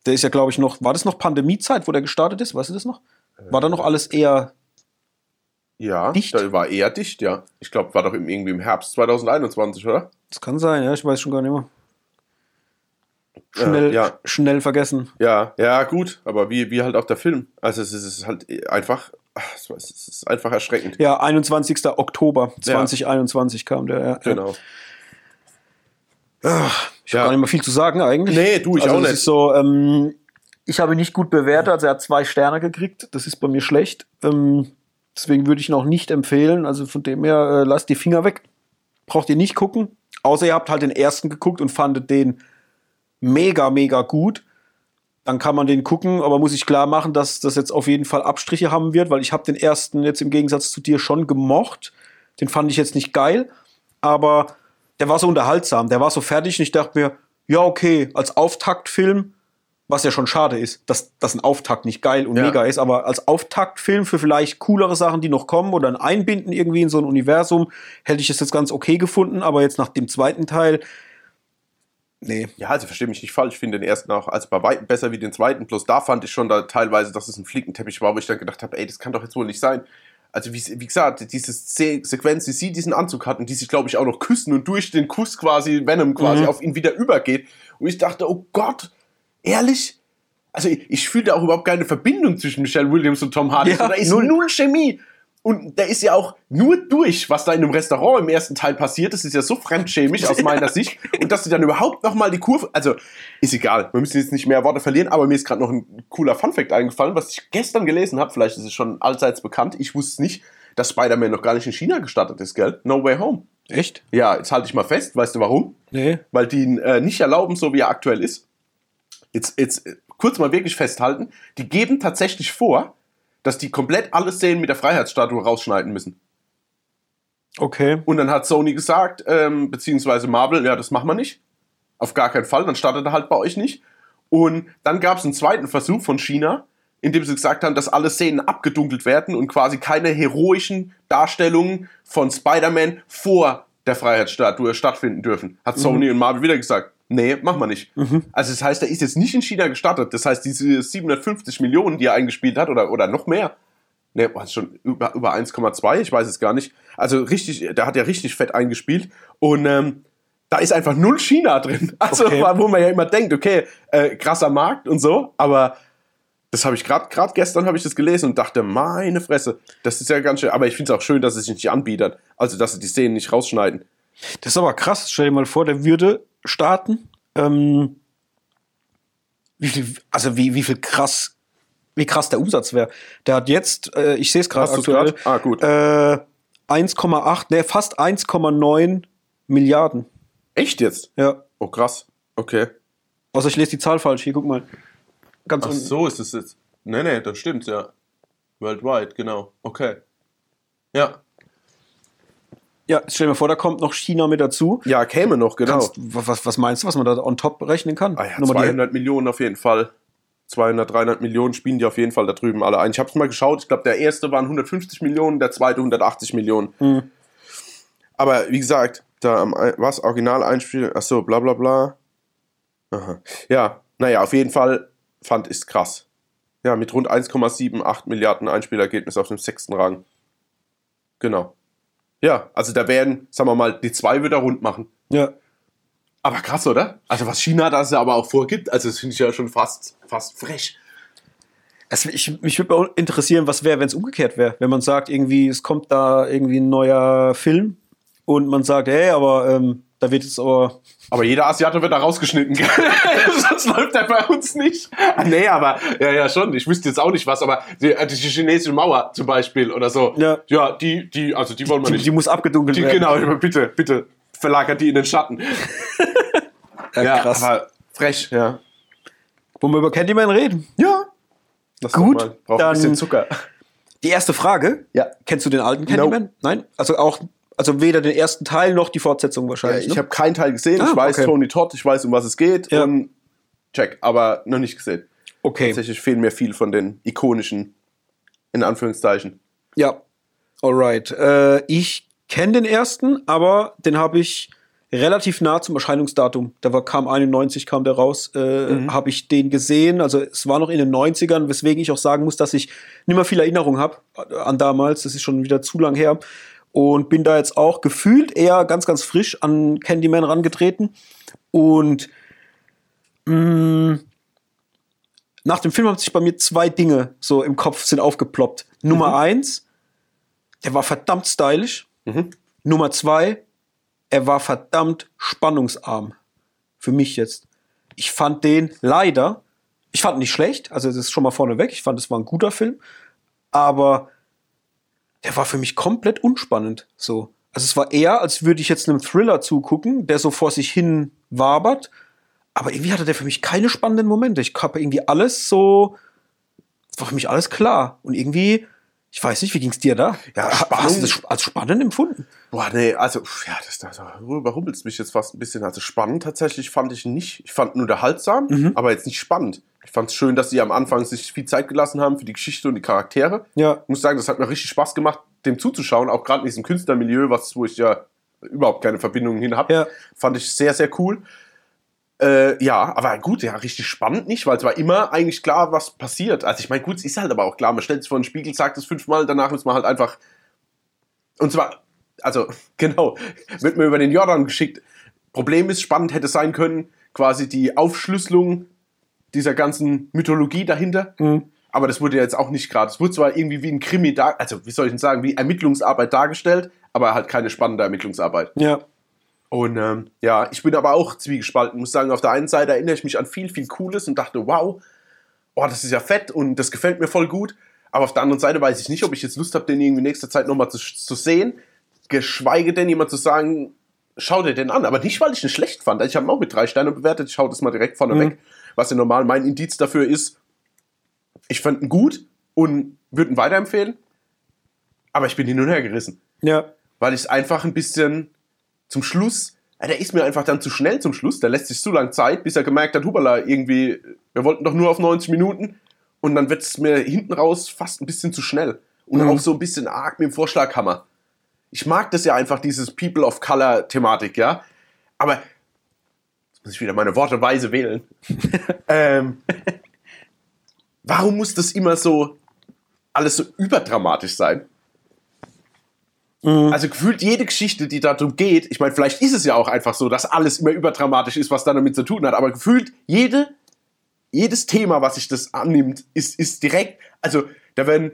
der ist ja, glaube ich, noch, war das noch Pandemiezeit, wo der gestartet ist? Weißt du das noch? War da noch alles eher ja, dicht? da war eher dicht, ja. Ich glaube, war doch irgendwie im Herbst 2021, oder? Das kann sein, ja, ich weiß schon gar nicht mehr. Schnell, ja, ja. schnell vergessen. Ja, ja, gut, aber wie, wie halt auch der Film. Also es ist halt einfach, es ist einfach erschreckend. Ja, 21. Oktober 2021 ja. kam der. Ja. Genau. Ich habe gar nicht mehr viel zu sagen eigentlich. Nee, du, ich also, auch nicht. Ist so, ähm, ich habe ihn nicht gut bewertet, also er hat zwei Sterne gekriegt. Das ist bei mir schlecht. Ähm, deswegen würde ich ihn auch nicht empfehlen. Also von dem her, äh, lasst die Finger weg. Braucht ihr nicht gucken. Außer ihr habt halt den ersten geguckt und fandet den mega, mega gut. Dann kann man den gucken, aber muss ich klar machen, dass das jetzt auf jeden Fall Abstriche haben wird, weil ich habe den ersten jetzt im Gegensatz zu dir schon gemocht. Den fand ich jetzt nicht geil, aber der war so unterhaltsam, der war so fertig und ich dachte mir, ja, okay, als Auftaktfilm was ja schon schade ist, dass, dass ein Auftakt nicht geil und ja. mega ist, aber als Auftaktfilm für vielleicht coolere Sachen, die noch kommen oder ein Einbinden irgendwie in so ein Universum, hätte ich es jetzt ganz okay gefunden, aber jetzt nach dem zweiten Teil, nee. Ja, also verstehe mich nicht falsch, ich finde den ersten auch als bei weitem besser wie den zweiten, bloß da fand ich schon da teilweise, dass es ein Flickenteppich war, wo ich dann gedacht habe, ey, das kann doch jetzt wohl nicht sein. also wie, wie gesagt, diese Se Sequenz, wie sie diesen Anzug hatten, die sich, glaube ich, auch noch küssen und durch den Kuss quasi Venom quasi Mhm. auf ihn wieder übergeht. Und ich dachte, oh Gott, ehrlich? Also ich, ich fühle da auch überhaupt keine Verbindung zwischen Michelle Williams und Tom Hardy. Ja, da ist null. null. Chemie. Und da ist ja auch nur durch, was da in einem Restaurant im ersten Teil passiert. Das ist ja so fremdschämig aus meiner Sicht. Und dass sie dann überhaupt noch mal die Kurve, also ist egal, wir müssen jetzt nicht mehr Worte verlieren, aber mir ist gerade noch ein cooler Funfact eingefallen, was ich gestern gelesen habe. Vielleicht ist es schon allseits bekannt. Ich wusste es nicht, dass Spider-Man noch gar nicht in China gestartet ist, gell? No Way Home. Echt? Ja, jetzt halte ich mal fest. Weißt du warum? Nee. weil die ihn äh, nicht erlauben, so wie er aktuell ist. Jetzt, jetzt äh, kurz mal wirklich festhalten, die geben tatsächlich vor, dass die komplett alle Szenen mit der Freiheitsstatue rausschneiden müssen. Okay. Und dann hat Sony gesagt, ähm, beziehungsweise Marvel, ja, das machen wir nicht. Auf gar keinen Fall, dann startet er halt bei euch nicht. Und dann gab es einen zweiten Versuch von China, in dem sie gesagt haben, dass alle Szenen abgedunkelt werden und quasi keine heroischen Darstellungen von Spider-Man vor der Freiheitsstatue stattfinden dürfen. Hat Sony und Marvel wieder gesagt, nee, machen wir nicht. Also das heißt, er ist jetzt nicht in China gestartet. Das heißt, diese 750 Millionen, die er eingespielt hat, oder, oder noch mehr, Ne, war schon über, über 1,2, ich weiß es gar nicht. Also richtig, der hat ja richtig fett eingespielt. Und ähm, da ist einfach null China drin. Also, Okay. wo man ja immer denkt, okay, äh, krasser Markt und so, aber das habe ich gerade gerade gestern habe ich das gelesen und dachte, meine Fresse, das ist ja ganz schön. Aber ich finde es auch schön, dass es sich nicht anbietet. Also, dass sie die Szenen nicht rausschneiden. Das ist aber krass. Stell dir mal vor, der würde starten. Ähm, wie viel, also wie, wie viel krass, wie krass der Umsatz wäre. Der hat jetzt, äh, ich sehe es gerade aktuell, grad? Ah, gut. äh, 1,8, ne, fast 1,9 Milliarden. Echt jetzt? Ja. Oh, krass. Okay. Also ich lese die Zahl falsch. Hier, guck mal. Ganz Ach unten. so ist es jetzt. Nee, nee, das stimmt, ja. Worldwide, genau. Okay. Ja. Ja, stell dir mal vor, da kommt noch China mit dazu. Ja, käme noch, genau. Kannst, wa- was, was meinst du, was man da on top rechnen kann? Ah ja, Nochmal die- 200 Millionen auf jeden Fall. 200, 300 Millionen spielen die auf jeden Fall da drüben alle ein. Ich habe es mal geschaut. Ich glaube, der erste waren 150 Millionen, der zweite 180 Millionen. Mhm. Aber wie gesagt, da was Original einspielen, ach so, bla bla bla. Aha. Ja, naja, auf jeden Fall fand ich krass. Ja, mit rund 1,78 Milliarden Einspielergebnis auf dem sechsten Rang. Genau. Ja, also da werden, sagen wir mal, die zwei wieder rund machen. Ja. Aber krass, oder? Also was China da ja aber auch vorgibt, also das finde ich ja schon fast, fast frech. Es, ich, mich würde mal interessieren, was wäre, wenn es umgekehrt wäre. Wenn man sagt, irgendwie, es kommt da irgendwie ein neuer Film und man sagt, hey, aber ähm, da wird jetzt aber. Aber jeder Asiate wird da rausgeschnitten, sonst läuft er bei uns nicht. Ah, nee, aber, ja, ja, schon. Ich wüsste jetzt auch nicht was, aber die, äh, die chinesische Mauer zum Beispiel oder so. Ja. Ja, die, die, also die wollen wir Die, nicht. die muss abgedunkelt Die, werden. genau, bitte, bitte, verlagert die in den Schatten. Ja, krass. aber frech, ja. Wollen wir über Candyman reden? Ja. Lass doch Gut. Braucht ein bisschen Zucker. Die erste Frage. Ja. Kennst du den alten Candyman? Nein? Also auch, also weder den ersten Teil noch die Fortsetzung Ja, wahrscheinlich. ich ne? habe keinen Teil gesehen. Ah, ich weiß okay. Tony Todd, ich weiß, um was es geht. Ja. Und check, aber noch nicht gesehen. okay. Tatsächlich fehlen mir viel von den ikonischen, in Anführungszeichen. Ja. Alright. Äh, ich kenne den ersten, aber den habe ich relativ nah zum Erscheinungsdatum. Da war, kam 91, kam der raus, äh, Mhm. habe ich den gesehen. Also es war noch in den 90ern, weswegen ich auch sagen muss, dass ich nicht mehr viel Erinnerung habe an damals. Das ist schon wieder zu lang her. Und bin da jetzt auch gefühlt eher ganz, ganz frisch an Candyman rangetreten. Und mh, nach dem Film haben sich bei mir zwei Dinge so im Kopf sind aufgeploppt. Nummer eins, der war verdammt stylisch. Mhm. Nummer zwei, er war verdammt spannungsarm. Für mich jetzt. Ich fand den leider, ich fand ihn nicht schlecht, also das ist schon mal vorneweg, ich fand es war ein guter Film, aber der war für mich komplett unspannend. So. Also es war eher, als würde ich jetzt einem Thriller zugucken, der so vor sich hin wabert, aber irgendwie hatte der für mich keine spannenden Momente. Ich habe irgendwie alles so, es war für mich alles klar. Und irgendwie, ich weiß nicht, wie ging es dir da? Ja, Spannung- Hast du das als spannend empfunden? Boah, nee, also, ja, das, das überrumpelt mich jetzt fast ein bisschen. Also spannend tatsächlich fand ich nicht. Ich fand ihn unterhaltsam, Mhm. aber jetzt nicht spannend. Ich fand es schön, dass sie am Anfang sich viel Zeit gelassen haben für die Geschichte und die Charaktere. Ja. Ich muss sagen, das hat mir richtig Spaß gemacht, dem zuzuschauen, auch gerade in diesem Künstlermilieu, was, wo ich ja überhaupt keine Verbindungen hin habe. Ja. Fand ich sehr, sehr cool. Äh, ja, aber gut, ja, richtig spannend nicht, weil es war immer eigentlich klar, was passiert. Also ich meine, gut, es ist halt aber auch klar, man stellt sich vor den Spiegel, sagt es fünfmal, danach ist man halt einfach. Und zwar, also, genau, wird mir über den Jordan geschickt. Problem ist, spannend hätte sein können, quasi die Aufschlüsselung dieser ganzen Mythologie dahinter. Mhm. Aber das wurde jetzt auch nicht gerade. Es wurde zwar irgendwie wie ein Krimi da, also wie soll ich denn sagen, wie Ermittlungsarbeit dargestellt, aber halt keine spannende Ermittlungsarbeit. Ja. Und ähm, ja, ich bin aber auch zwiegespalten. Muss sagen, auf der einen Seite erinnere ich mich an viel, viel Cooles und dachte, wow, oh, das ist ja fett und das gefällt mir voll gut. Aber auf der anderen Seite weiß ich nicht, ob ich jetzt Lust habe, den irgendwie in nächster Zeit nochmal zu, zu sehen. Geschweige denn jemand zu sagen, schau dir den an. Aber nicht, weil ich ihn schlecht fand. Also ich habe ihn auch mit drei Sternen bewertet. Ich schaue das mal direkt vorne Mhm. weg. Was ja normal mein Indiz dafür ist, ich fand ihn gut und würde ihn weiterempfehlen. Aber ich bin hin und her gerissen Ja. weil ich es einfach ein bisschen zum Schluss, ja, der ist mir einfach dann zu schnell zum Schluss, der lässt sich zu lang Zeit, bis er gemerkt hat, hubala, irgendwie, wir wollten doch nur auf 90 Minuten und dann wird es mir hinten raus fast ein bisschen zu schnell und Mhm. auch so ein bisschen arg mit dem Vorschlaghammer. Ich mag das ja einfach, dieses People of Color Thematik, ja, aber jetzt muss ich wieder meine Worte weise wählen. ähm, warum muss das immer so alles so überdramatisch sein? Also gefühlt jede Geschichte, die darum geht, ich meine, vielleicht ist es ja auch einfach so, dass alles immer überdramatisch ist, was dann damit zu tun hat, aber gefühlt jede, jedes Thema, was sich das annimmt, ist, ist direkt, also da werden,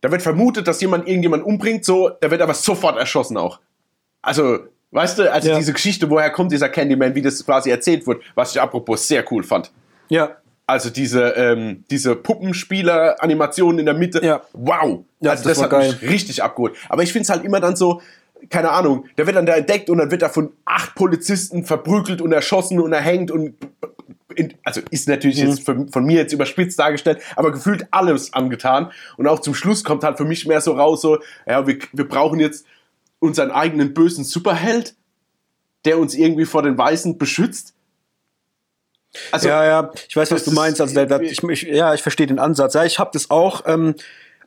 da wird vermutet, dass jemand irgendjemand umbringt, so, da wird aber sofort erschossen auch. Also, weißt du, also Ja. diese Geschichte, woher kommt dieser Candyman, wie das quasi erzählt wird, was ich apropos sehr cool fand. Ja. Also diese, ähm, diese Puppenspieler-Animation in der Mitte. Ja. Wow. Ja, also das das, hat mich geil. richtig abgeholt. Aber ich finde es halt immer dann so, keine Ahnung, der wird dann da entdeckt und dann wird er von acht Polizisten verprügelt und erschossen und erhängt und in, also ist natürlich Mhm. jetzt von, von mir jetzt überspitzt dargestellt, aber gefühlt alles angetan. Und auch zum Schluss kommt halt für mich mehr so raus, so, ja, wir, wir brauchen jetzt unseren eigenen bösen Superheld, der uns irgendwie vor den Weißen beschützt. Also, ja, ja, ich weiß, was du meinst. Also, der, der, ich, ich, ja, ich verstehe den Ansatz. Ja, ich habe das auch. Ähm,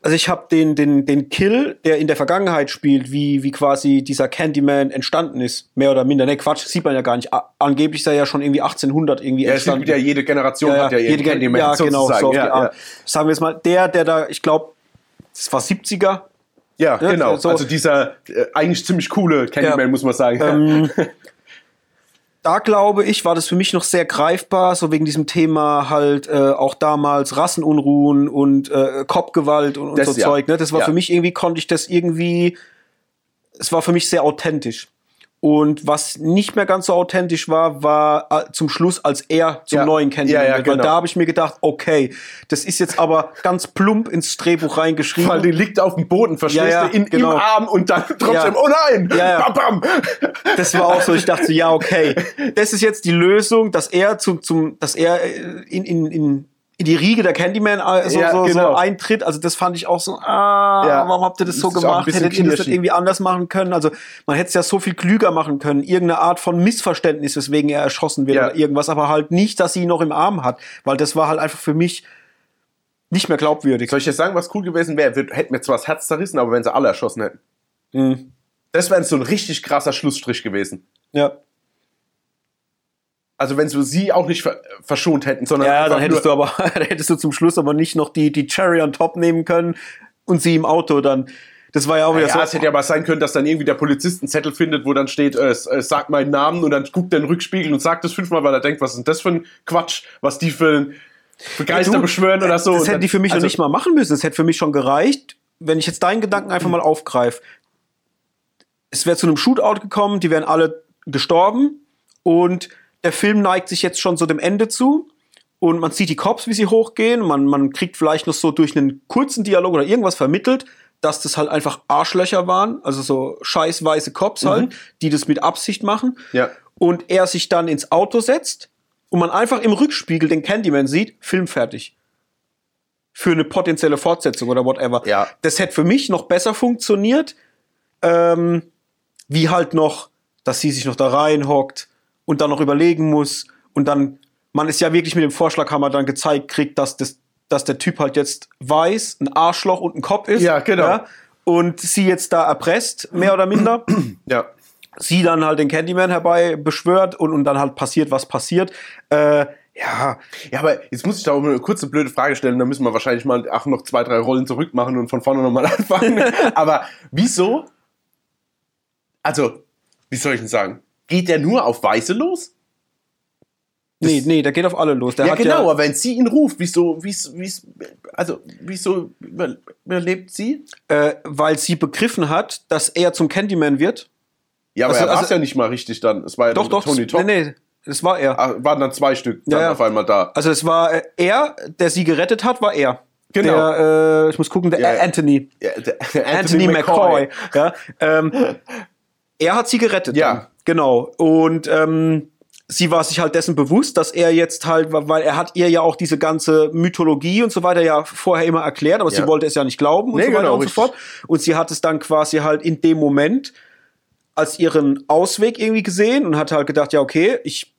also, ich habe den, den, den Kill, der in der Vergangenheit spielt, wie, wie quasi dieser Candyman entstanden ist, mehr oder minder. Ne, Quatsch, sieht man ja gar nicht. A angeblich ist er ja schon irgendwie 1800 irgendwie ja, entstanden. ja jede Generation hat ja ihren jede Gen- Candyman ja, genau, so ja. Sagen wir es mal, der, der da, ich glaube, das war 70er. ja. ja, Ja, genau. so- also dieser äh, eigentlich ziemlich coole Candyman, Ja. muss man sagen. Ähm, da glaube ich, war das für mich noch sehr greifbar, so wegen diesem Thema halt äh, auch damals Rassenunruhen und äh, Kopfgewalt und, und Das so ja. Zeug. Ne? Das war Ja. für mich irgendwie, konnte ich das irgendwie, es war für mich sehr authentisch. Und was nicht mehr ganz so authentisch war, war äh, zum Schluss, als er zum Ja. neuen Candyman Ja, ja, wird. Weil genau. da habe ich mir gedacht, okay, das ist jetzt aber ganz plump ins Drehbuch reingeschrieben. Weil die liegt auf dem Boden, verstehst Ja, ja, du, in, genau. im Arm und dann trotzdem, oh nein, Ja, ja. bam, bam. Das war auch so, ich dachte, so, ja, okay, das ist jetzt die Lösung, dass er zum, zum, dass er äh, in, in, in, in die Riege der Candyman äh, so, Ja, so, genau. so eintritt. Also das fand ich auch so, ah, Ja. warum habt ihr das so Das ein gemacht? Hättet ihr das nicht irgendwie anders machen können? Also man hätte es ja so viel klüger machen können. Irgendeine Art von Missverständnis, weswegen er erschossen wird Ja. oder irgendwas, aber halt nicht, dass sie ihn noch im Arm hat. Weil das war halt einfach für mich nicht mehr glaubwürdig. Soll ich jetzt sagen, was cool gewesen wäre? Hätten mir zwar das Herz zerrissen, aber wenn sie alle erschossen hätten. Mhm. Das wäre so ein richtig krasser Schlussstrich gewesen. Ja. Also wenn sie sie auch nicht ver verschont hätten, sondern Ja, dann hättest du aber, dann hättest du zum Schluss aber nicht noch die, die Cherry on top nehmen können und sie im Auto dann. Das war ja auch wieder Ja, so. es hätte ja aber sein können, dass dann irgendwie der Polizist einen Zettel findet, wo dann steht, äh, äh, sag meinen Namen und dann guckt er in den Rückspiegel und sagt das fünfmal, weil er denkt, was ist denn das für ein Quatsch, was die für, für Geister Du, beschwören oder so. Das hätten dann- die für mich also, noch nicht mal machen müssen. Es hätte für mich schon gereicht, wenn ich jetzt deinen Gedanken einfach mal aufgreife. Es wäre zu einem Shootout gekommen, die wären alle gestorben und der Film neigt sich jetzt schon so dem Ende zu und man sieht die Cops, wie sie hochgehen. Man, man kriegt vielleicht noch so durch einen kurzen Dialog oder irgendwas vermittelt, dass das halt einfach Arschlöcher waren, also so scheiß weiße Cops halt, die das mit Absicht machen. Ja. Und er sich dann ins Auto setzt und man einfach im Rückspiegel den Candyman sieht, Film fertig. Für eine potenzielle Fortsetzung oder whatever. Ja. Das hätte für mich noch besser funktioniert, ähm, wie halt noch, dass sie sich noch da reinhockt und dann noch überlegen muss und dann, man ist ja wirklich mit dem Vorschlaghammer dann gezeigt kriegt, dass das, dass der Typ halt jetzt weiß, ein Arschloch und ein Kopf ist. Ja, genau. und sie jetzt da erpresst, mehr oder minder. Ja. sie dann halt den Candyman herbei beschwört und, und dann halt passiert, was passiert. Äh, ja, Ja, aber jetzt muss ich da auch eine kurze blöde Frage stellen. Da müssen wir wahrscheinlich mal ach, noch zwei, drei Rollen zurück machen und von vorne nochmal anfangen. aber wieso? Also, wie soll ich denn sagen? Geht der nur auf Weiße los? nee, nee, der geht auf alle los. Der ja, genau, ja, aber wenn sie ihn ruft, wieso, wieso, wieso also, wieso über- überlebt sie? äh, weil sie begriffen hat, dass er zum Candyman wird. Ja, aber Also- er war es also- ja nicht mal richtig dann. Es war ja Doch, doch, Tony Todd. nee, nee, das war er. Ah, Waren dann zwei Stück dann Ja, auf einmal da. Also es war äh, er, der sie gerettet hat, war er. Genau. Der, äh, ich muss gucken, der. Anthony. Der, der Anthony, McCoy. Ja, ähm, er hat sie gerettet. Ja. Dann. Genau. Und ähm, sie war sich halt dessen bewusst, dass er jetzt halt, weil er hat ihr ja auch diese ganze Mythologie und so weiter ja vorher immer erklärt, aber sie Ja. wollte es ja nicht glauben und Nee, so weiter genau, und so fort. Und sie hat es dann quasi halt in dem Moment als ihren Ausweg irgendwie gesehen und hat halt gedacht, ja, okay, ich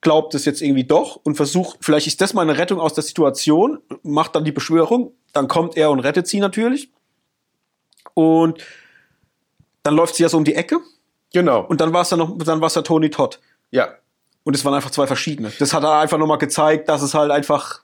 glaubt es jetzt irgendwie doch und versucht, vielleicht ist das mal eine Rettung aus der Situation, macht dann die Beschwörung, dann kommt er und rettet sie natürlich. Und dann läuft sie ja so um die Ecke Genau. und dann war es dann noch, dann war es ja Tony Todd. ja. Und es waren einfach zwei verschiedene. Das hat er einfach nochmal gezeigt, dass es halt einfach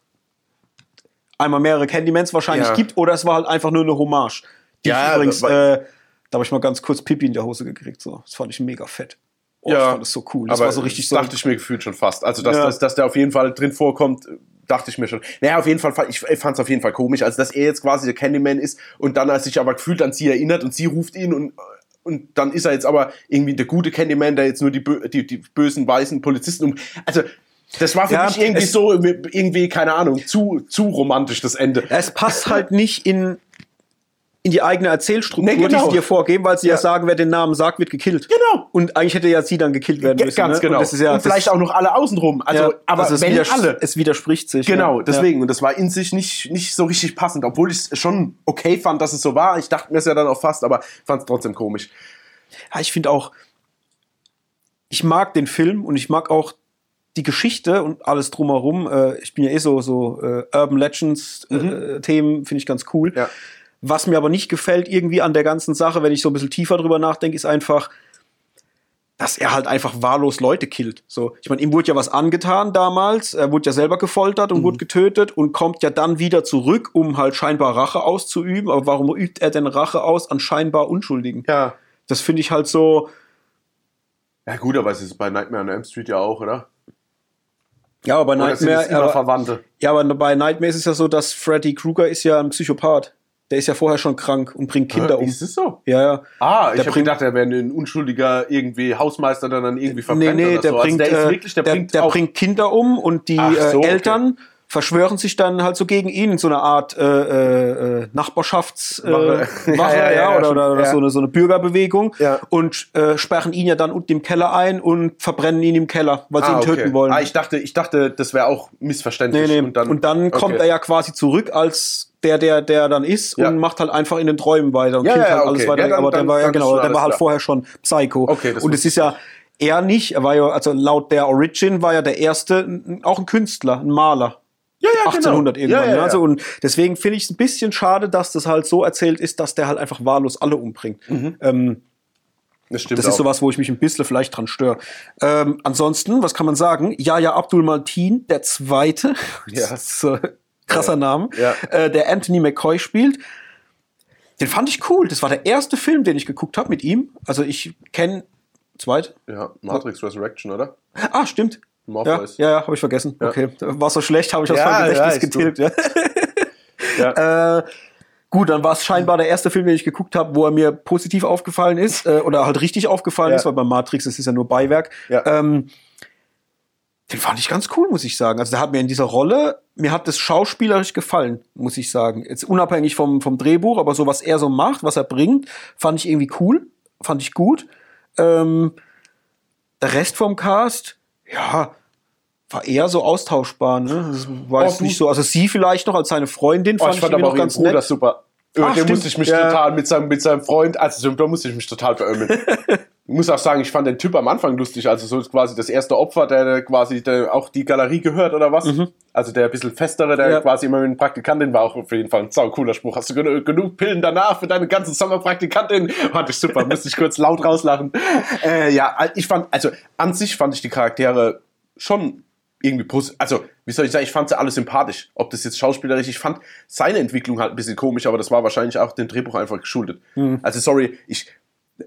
einmal mehrere Candymans wahrscheinlich Ja. gibt oder es war halt einfach nur eine Hommage. Die Ja, übrigens, äh, da habe ich mal ganz kurz Pipi in der Hose gekriegt. So. Das fand ich mega fett. Oh, Ja, ich fand das so cool. Das aber war so richtig so. dachte ich mir gefühlt schon fast. Also, dass, Ja. dass, dass der auf jeden Fall drin vorkommt, dachte ich mir schon. Naja, auf jeden Fall, ich fand es auf jeden Fall komisch, also dass er jetzt quasi der Candyman ist und dann als sich aber gefühlt an sie erinnert und sie ruft ihn und und dann ist er jetzt aber irgendwie der gute Candyman, der jetzt nur die, die, die bösen weißen Polizisten um. Also, das war für Ja, mich irgendwie so, irgendwie, keine Ahnung, zu, zu romantisch, das Ende. es passt halt nicht in, in die eigene Erzählstruktur, Nee, genau. die sie dir vorgeben, weil sie ja. Ja. sagen, wer den Namen sagt, wird gekillt. Genau. Und eigentlich hätte ja sie dann gekillt werden müssen. Ganz ne? genau. Und, ja, und vielleicht auch noch alle außenrum. Also, ja, aber also es, wenn alle. es widerspricht sich. Genau, deswegen. Und das war in sich nicht, nicht so richtig passend, obwohl ich es schon okay fand, dass es so war. Ich dachte mir es ja dann auch fast, aber fand es trotzdem komisch. Ja, ich finde auch, ich mag den Film und ich mag auch die Geschichte und alles drumherum. Äh, ich bin ja eh so, so äh, Urban Legends äh, Themen, finde ich ganz cool. Ja. Was mir aber nicht gefällt irgendwie an der ganzen Sache, wenn ich so ein bisschen tiefer drüber nachdenke, ist einfach, dass er halt einfach wahllos Leute killt. So, ich meine, ihm wurde ja was angetan damals, er wurde ja selber gefoltert und wurde getötet und kommt ja dann wieder zurück, um halt scheinbar Rache auszuüben. Aber warum übt er denn Rache aus an scheinbar Unschuldigen? Ja. Das finde ich halt so, Ja, gut, aber es ist bei Nightmare on Elm Street ja auch, oder? Ja, aber bei Oder sind Nightmare, immer aber, Verwandte? ja, aber bei Nightmare ist es ja so, dass Freddy Krueger ist ja ein Psychopath. Der ist ja vorher schon krank und bringt Kinder um. Ist es so? Ja, ja. Ah, ich habe gedacht, er wäre ein unschuldiger irgendwie Hausmeister, der dann irgendwie Nee, verbrennt nee, oder der so. bringt, also der ist äh, wirklich, der, der, bringt der bringt Kinder um und die Ach so, äh, okay. Eltern verschwören sich dann halt so gegen ihn in so eine Art äh, äh, äh, Nachbarschafts äh. Wache, Ja, ja, ja, oder, oder, oder so, eine, so eine Bürgerbewegung Ja. und äh, sperren ihn ja dann unten im Keller ein und verbrennen ihn im Keller, weil sie ihn ah, töten okay. wollen. Ah, ich dachte, ich dachte, das wäre auch missverständlich. Nee, nee. Und dann, kommt okay. er ja quasi zurück als der, der, der dann ist Ja. und macht halt einfach in den Träumen weiter und Ja, killt ja, halt alles okay. weiter. Ja, dann- aber der dann- war ja dann ist genau, der war alles halt klar. vorher schon Psycho. Okay, und es ist ja er nicht, er war ja, also laut der Origin war ja der erste auch ein Künstler, ein Maler. ja, ja, 1800 genau. irgendwann. Ja, ja, ne? ja. Also, und deswegen finde ich es ein bisschen schade, dass das halt so erzählt ist, dass der halt einfach wahllos alle umbringt. Ähm, das stimmt das auch. ist sowas, wo ich mich ein bisschen vielleicht dran störe. Ähm, ansonsten, was kann man sagen? Yahya Abdul Maltin, der Zweite, Ja. das äh, krasser Name, Ja. äh, der Anthony McCoy spielt. Den fand ich cool. Das war der erste Film, den ich geguckt habe mit ihm. Also ich kenne Zweit? Ja, Matrix Resurrection, oder? Ah, stimmt. Ja, Morpheus. ja, ja habe ich vergessen. Ja. Okay, war so schlecht, habe ich aus Ja, meinem ja, Gedächtnis getilgt. Ja. Ja. Äh, gut, dann war es scheinbar der erste Film, den ich geguckt habe, wo er mir positiv aufgefallen ist äh, oder halt richtig aufgefallen Ja. ist, weil bei Matrix das ist ja nur Beiwerk. Ja. Ähm, den fand ich ganz cool, muss ich sagen. Also der hat mir in dieser Rolle, mir hat das schauspielerisch gefallen, muss ich sagen. Jetzt unabhängig vom, vom Drehbuch, aber so was er so macht, was er bringt, fand ich irgendwie cool, fand ich gut. Ähm, der Rest vom Cast, ja, war eher so austauschbar, ne? Das war Oh, jetzt nicht so. Also sie vielleicht noch als seine Freundin Oh, fand ich ich, fand irgendwie aber auch ganz ihren Bruder nett. super. Über Ah, den stimmt. musste ich mich Ja. total mit seinem, mit seinem Freund, also da musste ich mich total beömmeln. Ich muss auch sagen, ich fand den Typ am Anfang lustig, also so ist quasi das erste Opfer, der, quasi der auch die Galerie gehört oder was. Also der ein bisschen festere, der Ja. quasi immer mit dem Praktikantin war auch auf jeden Fall ein sau cooler Spruch. Hast du genu genug Pillen danach für deine ganze Sommerpraktikantin? Fand ich super, musste ich kurz laut rauslachen. Äh, ja, ich fand, also an sich fand ich die Charaktere schon irgendwie positiv. Also, wie soll ich sagen, ich fand sie alle sympathisch. Ob das jetzt schauspielerisch, ich fand seine Entwicklung halt ein bisschen komisch, aber das war wahrscheinlich auch dem Drehbuch einfach geschuldet. Mhm. Also, sorry, ich,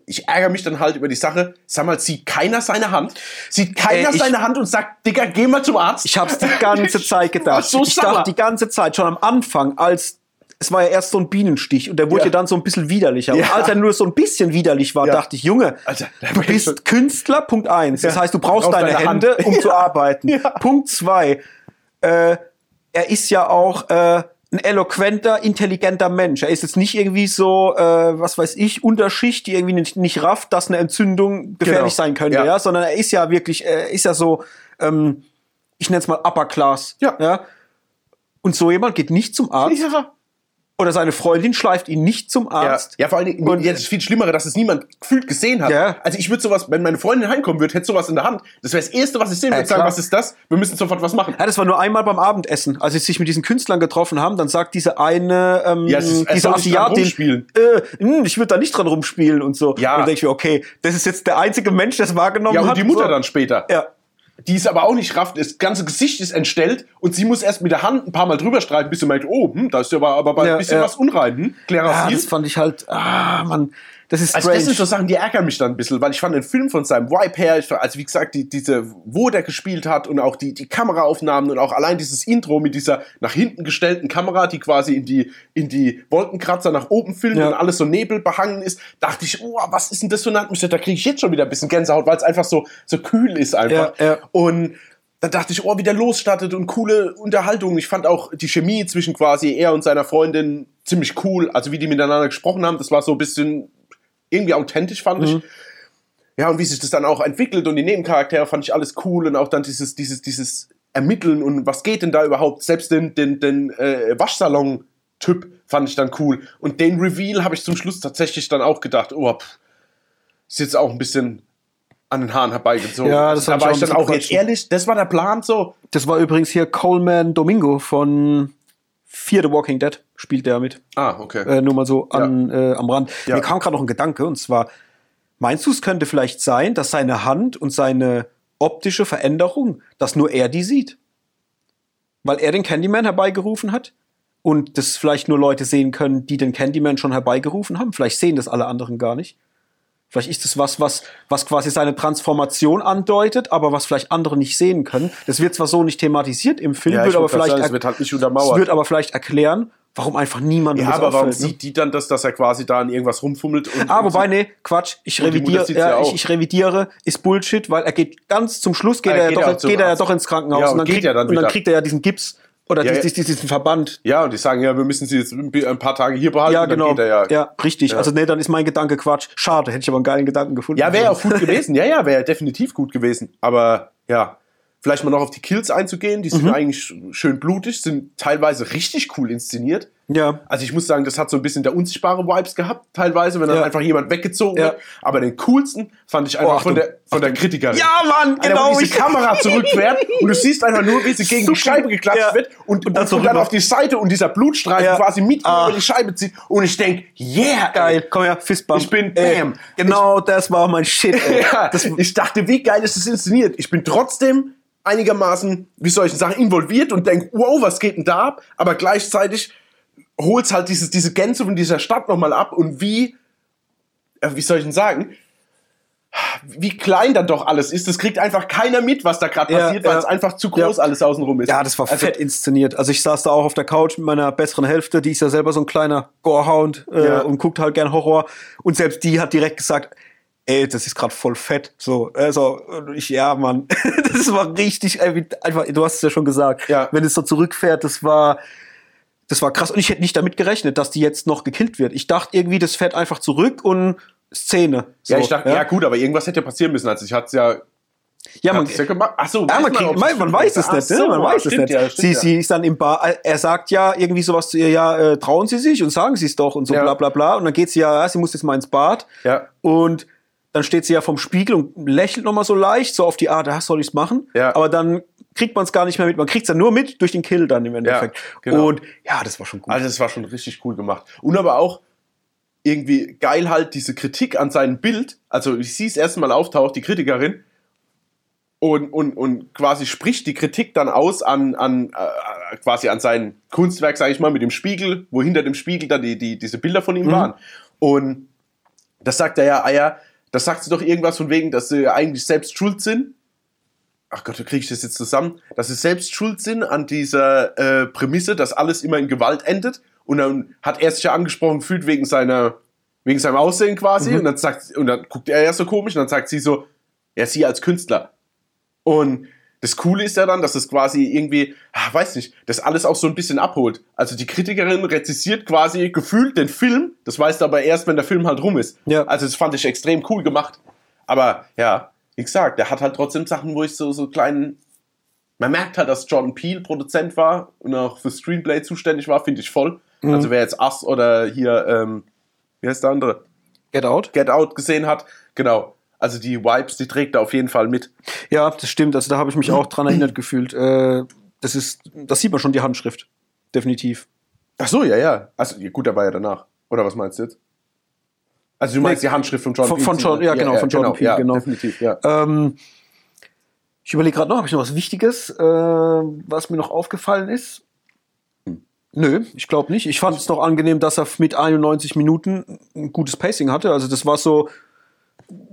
ich ärgere mich dann halt über die Sache. Sag mal, sieht keiner seine Hand? Sieht keiner Äh, ich- seine Hand und sagt, Digga, geh mal zum Arzt? Ich hab's die ganze Zeit gedacht. so ich sauer. dachte die ganze Zeit, schon am Anfang, als es war ja erst so ein Bienenstich und der wurde Ja. dann so ein bisschen widerlicher. Ja. Und als er nur so ein bisschen widerlich war, Ja. dachte ich, Junge, Alter, du bist Künstler, Punkt eins. Das heißt, du brauchst, deine, deine Hand. Hände, um zu arbeiten. Punkt zwei, äh, er ist ja auch äh, ein eloquenter, intelligenter Mensch. Er ist jetzt nicht irgendwie so, äh, was weiß ich, Unterschicht, die irgendwie nicht, nicht rafft, dass eine Entzündung gefährlich Genau. sein könnte, Ja. ja. sondern er ist ja wirklich, er ist ja so, ähm, ich nenne es mal Upper Class. Ja. ja. Und so jemand geht nicht zum Arzt Ja. Oder seine Freundin schleift ihn nicht zum Ja, Arzt. ja, vor allen Dingen, Und- jetzt ist viel schlimmer, dass es niemand gefühlt gesehen hat. Ja. Also ich würde sowas, wenn meine Freundin heimkommen würde, hätte sowas in der Hand. Das wäre das Erste, was ich sehen Ja, würde, sagen, klar. was ist das? Wir müssen sofort was machen. Ja, das war nur einmal beim Abendessen, als sie sich mit diesen Künstlern getroffen haben. Dann sagt diese eine, ähm, Ja, ist- diese Asiatin, rumspielen. äh, hm, ich würde da nicht dran rumspielen und so. Ja. Und dann denke ich mir, okay, das ist jetzt der einzige Mensch, der es wahrgenommen Ja, hat. und die Mutter so. dann später. Ja. Die ist aber auch nicht rafft. Das ganze Gesicht ist entstellt und sie muss erst mit der Hand ein paar Mal drüber streifen, bis sie merkt, oh, hm, da ist ja aber, aber Ja, ein bisschen ja. was unrein. Hm? ja, Klerasil. das fand ich halt, ah, Mann, das ist Also strange. das sind so Sachen, die ärgern mich dann ein bisschen, weil ich fand den Film von seinem Vibe her, ich, also wie gesagt, die, diese, wo der gespielt hat und auch die, die Kameraaufnahmen und auch allein dieses Intro mit dieser nach hinten gestellten Kamera, die quasi in die, in die Wolkenkratzer nach oben filmt Ja. und alles so nebelbehangen ist, dachte ich, oh, was ist denn das für eine Atmosphäre? Da kriege ich jetzt schon wieder ein bisschen Gänsehaut, weil es einfach so, so kühl ist einfach. Ja, ja. Und dann dachte ich, oh, wie der losstartet und coole Unterhaltung. Ich fand auch die Chemie zwischen quasi er und seiner Freundin ziemlich cool. Also wie die miteinander gesprochen haben, das war so ein bisschen irgendwie authentisch, fand ich. Ja, und wie sich das dann auch entwickelt und die Nebencharaktere fand ich alles cool und auch dann dieses, dieses, dieses Ermitteln und was geht denn da überhaupt? Selbst den, den, den äh, Waschsalon-Typ fand ich dann cool. Und den Reveal habe ich zum Schluss tatsächlich dann auch gedacht, oh, pff, ist jetzt auch ein bisschen an den Haaren herbeigezogen. Ja, das da war auch ich dann auch jetzt ehrlich, das war der Plan so. Das war übrigens hier Coleman Domingo von Fear the Walking Dead, spielt der mit. Ah, okay. Äh, nur mal so an, äh, am Rand. Ja. Mir kam gerade noch ein Gedanke, und zwar, meinst du, es könnte vielleicht sein, dass seine Hand und seine optische Veränderung, dass nur er die sieht? Weil er den Candyman herbeigerufen hat? Und das vielleicht nur Leute sehen können, die den Candyman schon herbeigerufen haben? Vielleicht sehen das alle anderen gar nicht. Vielleicht ist es was, was, was quasi seine Transformation andeutet, aber was vielleicht andere nicht sehen können. Das wird zwar so nicht thematisiert im Film, Ja, wird aber vielleicht, sagen, es wird halt nicht es untermauert. wird aber vielleicht erklären, warum einfach niemandem ja, aber warum ne? sieht die dann das, dass er quasi da an irgendwas rumfummelt? Und, Ah, und wobei, nee, Quatsch, ich sieht's ja ich, ich revidiere, ist Bullshit, weil er geht ganz zum Schluss geht Ah, er, ja geht doch, er zum geht er ja doch ins Krankenhaus Ja, und, und dann dann und dann kriegt er ja diesen Gips oder Ja, dies- dies- diesen Verband. Ja, und die sagen, ja, wir müssen sie jetzt ein paar Tage hier behalten. Ja, genau. Geht er ja, ja. richtig. Ja. Also nee, dann ist mein Gedanke Quatsch. Schade, hätte ich aber einen geilen Gedanken gefunden. Ja, wäre auch gut gewesen. Ja, ja, wäre definitiv gut gewesen. Aber ja, vielleicht mal noch auf die Kills einzugehen. Die sind Mhm. eigentlich sch- schön blutig, sind teilweise richtig cool inszeniert. Ja. Also ich muss sagen, das hat so ein bisschen der unsichtbare Vibes gehabt, teilweise, wenn dann Ja. einfach jemand weggezogen Ja. wird. Aber den coolsten fand ich einfach Oh, von der, von der Kritikerin. Ja, Mann, Alter, genau. wo diese ich- Kamera zurückfährt und du siehst einfach nur, wie sie gegen die. Scheibe geklatscht Ja. wird und, und, dann und, so dann auf die Seite und dieser Blutstreifen quasi mit Ah. über die Scheibe zieht und ich denk, yeah, Geil, komm her, Fistbump. Ich bin Ey, Bam. Genau, das war mein Shit. Das, ich dachte, wie geil ist das inszeniert. Ich bin trotzdem einigermaßen, wie soll ich denn sagen, involviert und denk, wow, was geht denn da ab? Aber gleichzeitig holt's halt dieses, diese Gänse von dieser Stadt nochmal ab und wie, äh, wie soll ich denn sagen, wie klein dann doch alles ist. Das kriegt einfach keiner mit, was da gerade Ja, passiert, weil ja. es einfach zu groß Ja. alles außenrum ist. ja, das war Also, fett inszeniert. Also ich saß da auch auf der Couch mit meiner besseren Hälfte, die ist ja selber so ein kleiner Gorehound äh, und guckt halt gern Horror. Und selbst die hat direkt gesagt, ey, das ist gerade voll fett. So, also ich, ja, Mann, das war richtig, einfach, du hast es ja schon gesagt, Ja. wenn es so zurückfährt, das war, das war krass. Und ich hätte nicht damit gerechnet, dass die jetzt noch gekillt wird. Ich dachte irgendwie, das fährt einfach zurück und Szene. So, ja, ich dachte, ja. gut, aber irgendwas hätte passieren müssen. Also ich hatte es ja, ja, man, ja gemacht. Ach so, Ja, man, kriegt, es man, man stimmt. weiß es nicht, so, ne? man weiß es nicht. Ja, sie, ja. sie ist dann im Bar, er sagt ja irgendwie sowas zu ihr, ja, äh, trauen Sie sich und sagen Sie es doch und so Ja. bla bla bla. Und dann geht sie ja, ja, sie muss jetzt mal ins Bad. Ja. Und dann steht sie ja vom Spiegel und lächelt nochmal so leicht, so auf die Art, soll ich's machen. Ja. Aber dann kriegt man es gar nicht mehr mit. Man kriegt's dann nur mit durch den Kill dann im Endeffekt. genau. Und ja, das war schon gut. Also das war schon richtig cool gemacht. Und aber auch irgendwie geil halt diese Kritik an seinem Bild. Also ich sehe es erstmal auftaucht, die Kritikerin. Und, und, und quasi spricht die Kritik dann aus an, an äh, quasi an sein Kunstwerk, sage ich mal, mit dem Spiegel, wo hinter dem Spiegel dann die, die, diese Bilder von ihm waren. Und das sagt er ja, ah ja, das sagt sie doch irgendwas von wegen, dass sie eigentlich selbst schuld sind. Ach Gott, wie kriege ich das jetzt zusammen? Dass sie selbst schuld sind an dieser äh, Prämisse, dass alles immer in Gewalt endet. Und dann hat er sich ja angesprochen gefühlt wegen seiner, wegen seinem Aussehen quasi. Und dann sagt, und dann guckt er ja so komisch und dann sagt sie so, ja, sie als Künstler. Und das Coole ist ja dann, dass es quasi irgendwie, ah, weiß nicht, das alles auch so ein bisschen abholt. Also die Kritikerin rezisiert quasi gefühlt den Film, das weißt du aber erst, wenn der Film halt rum ist. Ja. Also das fand ich extrem cool gemacht. Aber ja, wie gesagt, der hat halt trotzdem Sachen, wo ich so, so kleinen. Man merkt halt, dass Jordan Peele Produzent war und auch für Screenplay zuständig war, finde ich voll. Also wer jetzt Us oder hier, ähm, wie heißt der andere? Get Out. Get Out gesehen hat, genau. Also die Vibes, die trägt er auf jeden Fall mit. Ja, das stimmt. Also da habe ich mich auch dran erinnert gefühlt. Äh, das ist, das sieht man schon die Handschrift. Definitiv. Ach so, ja, ja. Also gut, der war ja danach. Oder was meinst du jetzt? Also du meinst Nee, die Handschrift von Jordan von- von Jordan- ja, genau, von Jordan Peele, ja, genau. definitiv, ja. Ähm, ich überlege gerade noch, habe ich noch was Wichtiges, äh, was mir noch aufgefallen ist? Nö, ich glaube nicht. Ich fand es noch angenehm, dass er mit 91 Minuten ein gutes Pacing hatte. Also das war so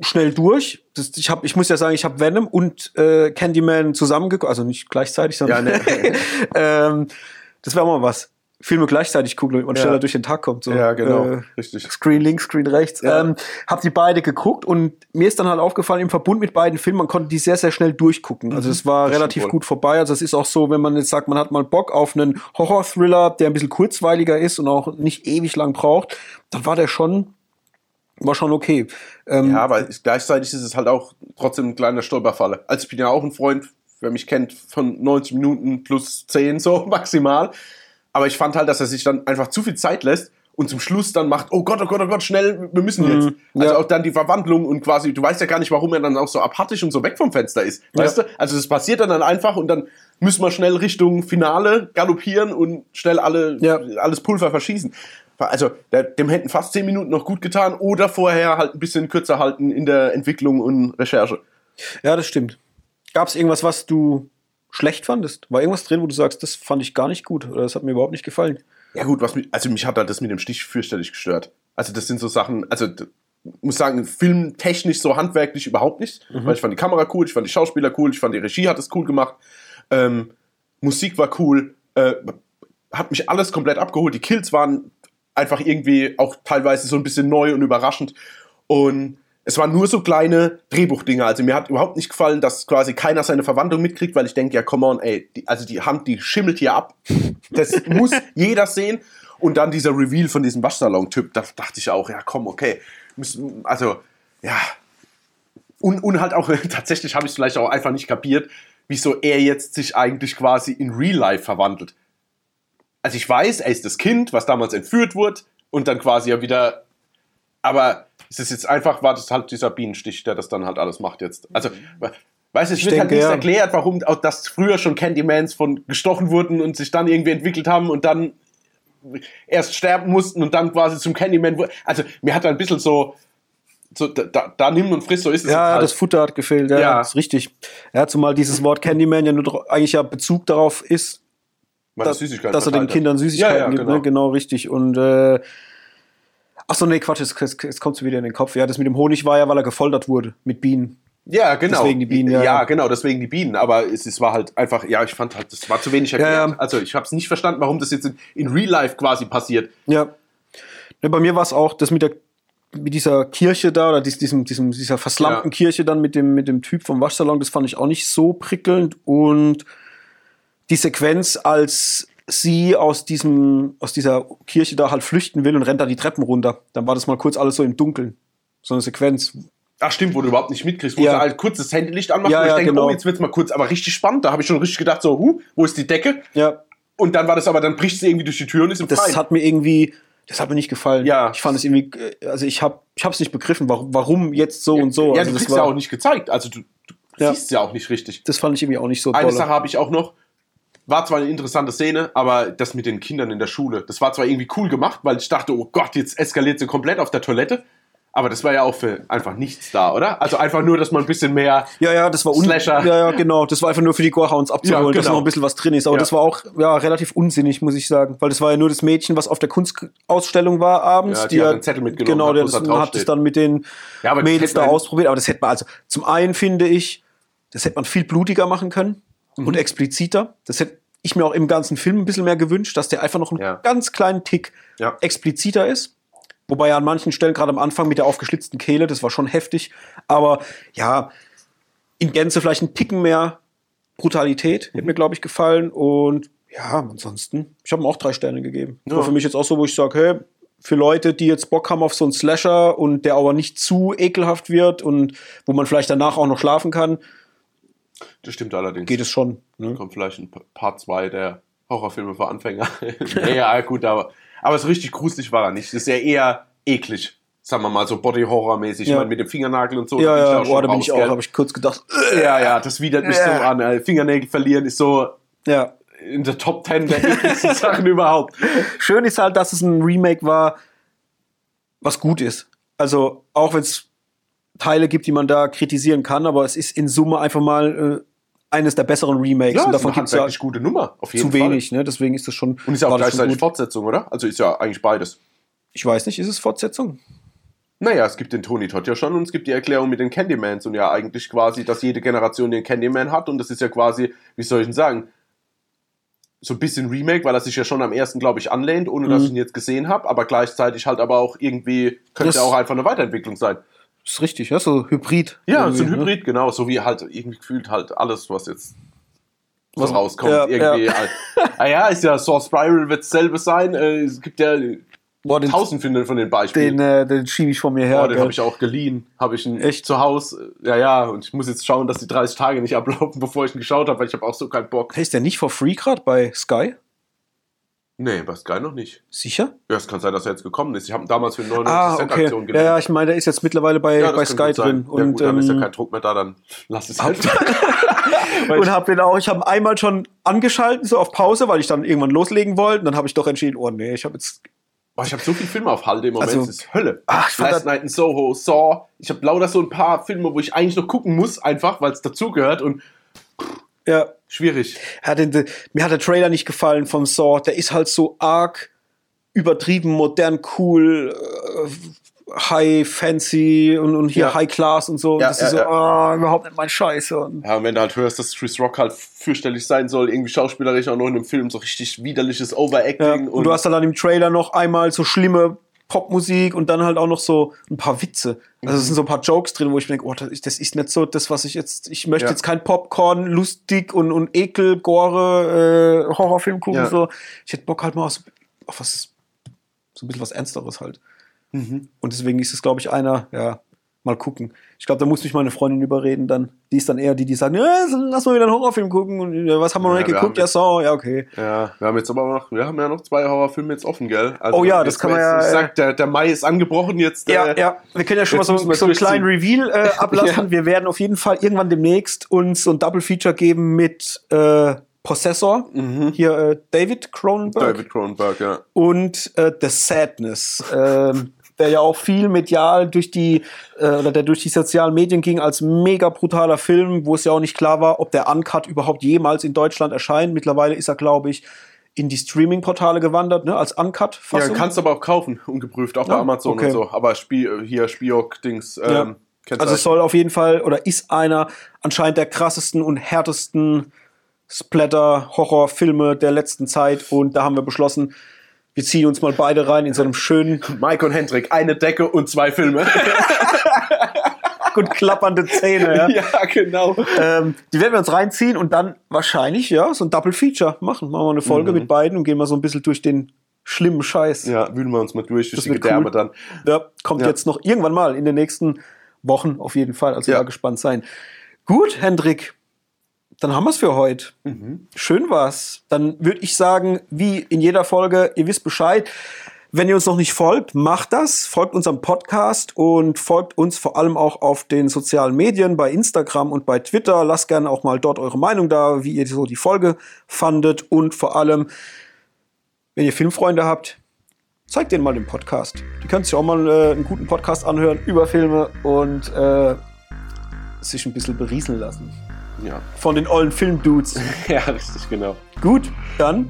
schnell durch. Das, ich, hab, ich muss ja sagen, ich habe Venom und äh, Candyman zusammengeguckt, also nicht gleichzeitig, sondern Ja, ne. ähm, das wäre mal was. Filme gleichzeitig gucken, man Ja. schneller durch den Tag kommt. So. Ja, genau, Äh, richtig. Screen links, Screen rechts. Ja. Ähm, hab die beide geguckt und mir ist dann halt aufgefallen, im Verbund mit beiden Filmen, man konnte die sehr, sehr schnell durchgucken. Also es war Mhm. das relativ gut vorbei. Also es ist auch so, wenn man jetzt sagt, man hat mal Bock auf einen Horror-Thriller, der ein bisschen kurzweiliger ist und auch nicht ewig lang braucht, dann war der schon, war schon okay. Ähm, Ja, aber gleichzeitig ist es halt auch trotzdem ein kleiner Stolperfalle. Also ich bin ja auch ein Freund, wer mich kennt, von 90 Minuten plus 10 so maximal. Aber ich fand halt, dass er sich dann einfach zu viel Zeit lässt und zum Schluss dann macht, oh Gott, oh Gott, oh Gott, schnell, wir müssen jetzt. Also ja. auch dann die Verwandlung und quasi, du weißt ja gar nicht, warum er dann auch so apathisch und so weg vom Fenster ist. Weißt du? Also das passiert dann, dann einfach und dann müssen wir schnell Richtung Finale galoppieren und schnell alle, Ja. alles Pulver verschießen. Also der, dem hätten fast 10 Minuten noch gut getan oder vorher halt ein bisschen kürzer halten in der Entwicklung und Recherche. ja, das stimmt. Gab es irgendwas, was du schlecht fandest? War irgendwas drin, wo du sagst, das fand ich gar nicht gut oder das hat mir überhaupt nicht gefallen? Ja gut, was mich, also mich hat halt das mit dem Stich fürchterlich gestört. Also das sind so Sachen, also muss sagen, filmtechnisch so handwerklich überhaupt nicht, weil ich fand die Kamera cool, ich fand die Schauspieler cool, ich fand die Regie hat es cool gemacht, ähm, Musik war cool, äh, hat mich alles komplett abgeholt, die Kills waren einfach irgendwie auch teilweise so ein bisschen neu und überraschend und es waren nur so kleine Drehbuchdinge. Also mir hat überhaupt nicht gefallen, dass quasi keiner seine Verwandlung mitkriegt, weil ich denke, ja, come on, ey, die, also die Hand, die schimmelt hier ab. Das muss jeder sehen. Und dann dieser Reveal von diesem Waschsalon-Typ, da dachte ich auch, ja, komm, okay. Also, ja. Und, und halt auch, tatsächlich habe ich es vielleicht auch einfach nicht kapiert, wieso er jetzt sich eigentlich quasi in Real Life verwandelt. Also ich weiß, er ist das Kind, was damals entführt wurde und dann quasi ja wieder. Aber ist es jetzt einfach, war das halt dieser Bienenstich, der das dann halt alles macht jetzt? Also, weißt du, es Ich wird halt denke, nicht ja. erklärt, warum auch das früher schon Candymans von gestochen wurden und sich dann irgendwie entwickelt haben und dann erst sterben mussten und dann quasi zum Candyman wurden. Also mir hat ein bisschen so, so da, da, da nimm und friss, so ist es Ja, halt. das Futter hat gefehlt, ja, Ja. das ist richtig. Ja, zumal dieses Wort Candyman ja nur eigentlich ja Bezug darauf ist, dass, dass er den. Kindern Süßigkeiten Ja, ja, gibt. genau. Ne? Genau, richtig. Und äh, ach so, nee, Quatsch, jetzt, jetzt, kommt wieder in den Kopf. Ja, das mit dem Honig war ja, weil er gefoltert wurde mit Bienen. Ja, genau. Deswegen die Bienen, ja, Ja, ja. genau, deswegen die Bienen. Aber es, es war halt einfach, ja, ich fand halt, das war zu wenig erklärt. ja. Also ich habe es nicht verstanden, warum das jetzt in, in Real Life quasi passiert. Ja. Ne, bei mir war es auch das mit der mit dieser Kirche da oder dies, diesem, diesem, dieser verslammten Ja. Kirche dann mit dem, mit dem Typ vom Waschsalon, das fand ich auch nicht so prickelnd. Und die Sequenz, als sie aus diesem, aus dieser Kirche da halt flüchten will und rennt da die Treppen runter, dann war das mal kurz alles so im Dunkeln. So eine Sequenz. Ach stimmt, wo du überhaupt nicht mitkriegst, wo Ja. sie halt kurz das Handylicht anmacht Ja, und ich ja, denke, genau. oh, jetzt wird's mal kurz, aber richtig spannend. Da habe ich schon richtig gedacht, so, huh, wo ist die Decke? Ja, Und dann war das aber, dann bricht sie irgendwie durch die Tür und ist im das Freien. hat mir irgendwie, Das hat mir nicht gefallen. Ja. Ich fand es irgendwie, äh, also ich habe ich es nicht begriffen, warum, warum jetzt so und so. Ja, also du das kriegst ja auch nicht gezeigt. Also du, du Ja. siehst ja auch nicht richtig. das fand ich irgendwie auch nicht so Eine dolle. Sache habe ich auch noch. War zwar eine interessante Szene, aber das mit den Kindern in der Schule, das war zwar irgendwie cool gemacht, weil ich dachte, oh Gott, jetzt eskaliert sie komplett auf der Toilette. Aber das war ja auch für einfach nichts da, oder? Also einfach nur, dass man ein bisschen mehr. Ja, ja, das war Slasher. Ja, ja, genau. Das war einfach nur für die Gorehounds abzuholen, Ja, dass genau. noch ein bisschen was drin ist. Aber Ja. das war auch ja, relativ unsinnig, muss ich sagen. Weil das war ja nur das Mädchen, was auf der Kunstausstellung war abends. Ja, die hat einen Zettel mitgenommen, Genau, hat, der wo das, hat es steht. dann mit den Ja, das Mädels da ausprobiert. Aber das hätte man, also zum einen finde ich, das hätte man viel blutiger machen können Mhm. und expliziter. Das hätte ich mir auch im ganzen Film ein bisschen mehr gewünscht, dass der einfach noch einen Ja. ganz kleinen Tick Ja. expliziter ist. Wobei ja an manchen Stellen, gerade am Anfang mit der aufgeschlitzten Kehle, das war schon heftig. Aber ja, in Gänze vielleicht ein Ticken mehr Brutalität, hätte mir, glaube ich, gefallen. Und ja, ansonsten, ich habe ihm auch drei Sterne gegeben. Das Ja. War für mich jetzt auch so, wo ich sage, hey, für Leute, die jetzt Bock haben auf so einen Slasher und der aber nicht zu ekelhaft wird und wo man vielleicht danach auch noch schlafen kann, Das stimmt allerdings. geht es schon. Ne? Kommt vielleicht ein Part 2 der Horrorfilme für Anfänger. ja, ja, gut, aber, aber so richtig gruselig war er nicht. Das ist ja eher eklig. Sagen wir mal so Body-Horror-mäßig. Ja. Ich meine, mit dem Fingernagel und so. Ja, ja, oh, da bin ich auch, habe ich kurz gedacht, Ja, ja, das widert mich so Ja. an. Äh, Fingernägel verlieren ist so ja, in der Top 10 der ekligsten Sachen überhaupt. Schön ist halt, dass es ein Remake war, was gut ist. Also, auch wenn es Teile gibt, die man da kritisieren kann, aber es ist in Summe einfach mal äh, eines der besseren Remakes. Ja, und davon ist gibt es ja gute Nummer. Auf jeden zu Fall. wenig, ne? Deswegen ist das schon. Und ist ja auch gleichzeitig. Fortsetzung, oder? Also ist ja eigentlich beides. Ich weiß nicht, ist es Fortsetzung? Naja, es gibt den Tony Todd ja schon und es gibt die Erklärung mit den Candymans und ja eigentlich quasi, dass jede Generation den Candyman hat und das ist ja quasi, wie soll ich denn sagen, so ein bisschen Remake, weil er sich ja schon am ersten, glaube ich, anlehnt, ohne dass Mhm. ich ihn jetzt gesehen habe, aber gleichzeitig halt aber auch irgendwie, könnte Das- auch einfach eine Weiterentwicklung sein. Ist richtig, ja, so Hybrid. Ja, so ein ne? Hybrid, genau, so wie halt irgendwie gefühlt halt alles, was jetzt so Was- rauskommt, ja, irgendwie. ja. Halt. Ah ja, ist ja, Source Spiral wird dasselbe sein, äh, es gibt ja Boah, den, tausend von von den Beispielen. den, äh, den schiebe ich von mir her. Ja, den habe ich auch geliehen. Habe ich ihn Echt? zu Hause. Ja, ja, und ich muss jetzt schauen, dass die 30 Tage nicht ablaufen, bevor ich ihn geschaut habe, weil ich habe auch so keinen Bock. Hey, ist der nicht for free gerade bei Sky? Nee, bei Sky noch nicht. Sicher? Ja, es kann sein, dass er jetzt gekommen ist. Ich habe ihn damals für 99 Ah, Cent okay. Aktion Ja, geliehen. ja, ich meine, der ist jetzt mittlerweile bei, Ja, bei Sky drin. Ja, Und, gut, dann ist ja ähm, kein Druck mehr da, dann lass es halt. Und ich- habe den auch, ich habe einmal schon angeschalten, so auf Pause, weil ich dann irgendwann loslegen wollte. Und dann habe ich doch entschieden, oh nee, ich habe jetzt. Boah, ich habe so viele Filme auf Halde im Moment, Also- das ist Hölle. Ach, ich Last Night in Soho, Saw. Ich habe lauter so ein paar Filme, wo ich eigentlich noch gucken muss, einfach, weil es dazugehört und Ja, schwierig. hat den, de- mir hat der Trailer nicht gefallen vom Saw. Der ist halt so arg übertrieben, modern, cool, äh, high, fancy und, und hier Ja. High Class und so. Und Ja, das ja, ist so, ah, überhaupt nicht mein Scheiß. Und Ja, und wenn du halt hörst, dass Chris Rock halt fürchterlich sein soll, irgendwie schauspielerisch auch noch in einem Film, so richtig widerliches Overacting. und, du hast dann im Trailer noch einmal so schlimme Popmusik und dann halt auch noch so ein paar Witze. Also es sind so ein paar Jokes drin, wo ich mir denke, oh, das ist, das ist nicht so das, was ich jetzt. Ich möchte Ja. jetzt kein Popcorn, lustig und, und Ekel, Gore, äh, Horrorfilm gucken. Ja. So. Ich hätte Bock halt mal auf, auf was, so ein bisschen was Ernsteres halt. Mhm. Und deswegen ist es, glaube ich, einer, ja, mal gucken. Ich glaube, da muss mich meine Freundin überreden dann. Die ist dann eher die, die sagt, ja, lass mal wieder einen Horrorfilm gucken. Und was haben wir noch Ja, nicht geguckt? Ja, so, ja, okay. Ja, wir haben jetzt aber noch, wir haben ja noch zwei Horrorfilme jetzt offen, gell? Also Oh ja, das kann man jetzt- ja, Ich äh, sag, der, der Mai ist angebrochen jetzt. Ja, äh, ja, wir können ja schon mal so, so einen kleinen Reveal äh, ablassen. Ja. Wir werden auf jeden Fall irgendwann demnächst uns so ein Double Feature geben mit äh, Possessor, hier äh, David Cronenberg Mhm. David Cronenberg, ja. und äh, The Sadness, ähm, der ja auch viel medial durch die äh, oder der durch die sozialen Medien ging als mega brutaler Film, wo es ja auch nicht klar war, ob der Uncut überhaupt jemals in Deutschland erscheint. Mittlerweile ist er, glaube ich, in die Streaming-Portale gewandert, ne, als Uncut. Ja, kannst aber auch kaufen, ungeprüft, auch bei Ja, Amazon okay. und so. Aber Spie hier Spiok-Dings. Ähm, Ja. Also du es soll auf jeden Fall oder ist einer anscheinend der krassesten und härtesten Splatter-Horror-Filme der letzten Zeit und da haben wir beschlossen, wir ziehen uns mal beide rein in so einem schönen, Mike und Hendrik, eine Decke und zwei Filme. gut klappernde Zähne. Ja. ja, genau. Ähm, die werden wir uns reinziehen und dann wahrscheinlich ja so ein Double Feature machen. Machen wir eine Folge mit beiden und gehen mal so ein bisschen durch den schlimmen Scheiß. Mhm. Ja, wühlen wir uns mal durch, durch Das die Gedärme cool. dann. Ja, kommt Ja. jetzt noch irgendwann mal in den nächsten Wochen auf jeden Fall. Also Ja. gespannt sein. Gut, Hendrik, dann haben wir es für heute. Mhm. Schön war's. Dann würde ich sagen, wie in jeder Folge, ihr wisst Bescheid. Wenn ihr uns noch nicht folgt, macht das. Folgt unserem Podcast und folgt uns vor allem auch auf den sozialen Medien, bei Instagram und bei Twitter. Lasst gerne auch mal dort eure Meinung da, wie ihr so die Folge fandet. Und vor allem, wenn ihr Filmfreunde habt, zeigt denen mal den Podcast. Die können sich auch mal äh, einen guten Podcast anhören über Filme und äh, sich ein bisschen berieseln lassen. Ja. Von den ollen Filmdudes. ja, richtig, genau. Gut, dann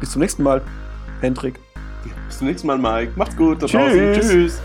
bis zum nächsten Mal. Hendrik. Bis zum nächsten Mal, Mike. Macht's gut. da Tschüss. draußen. Tschüss.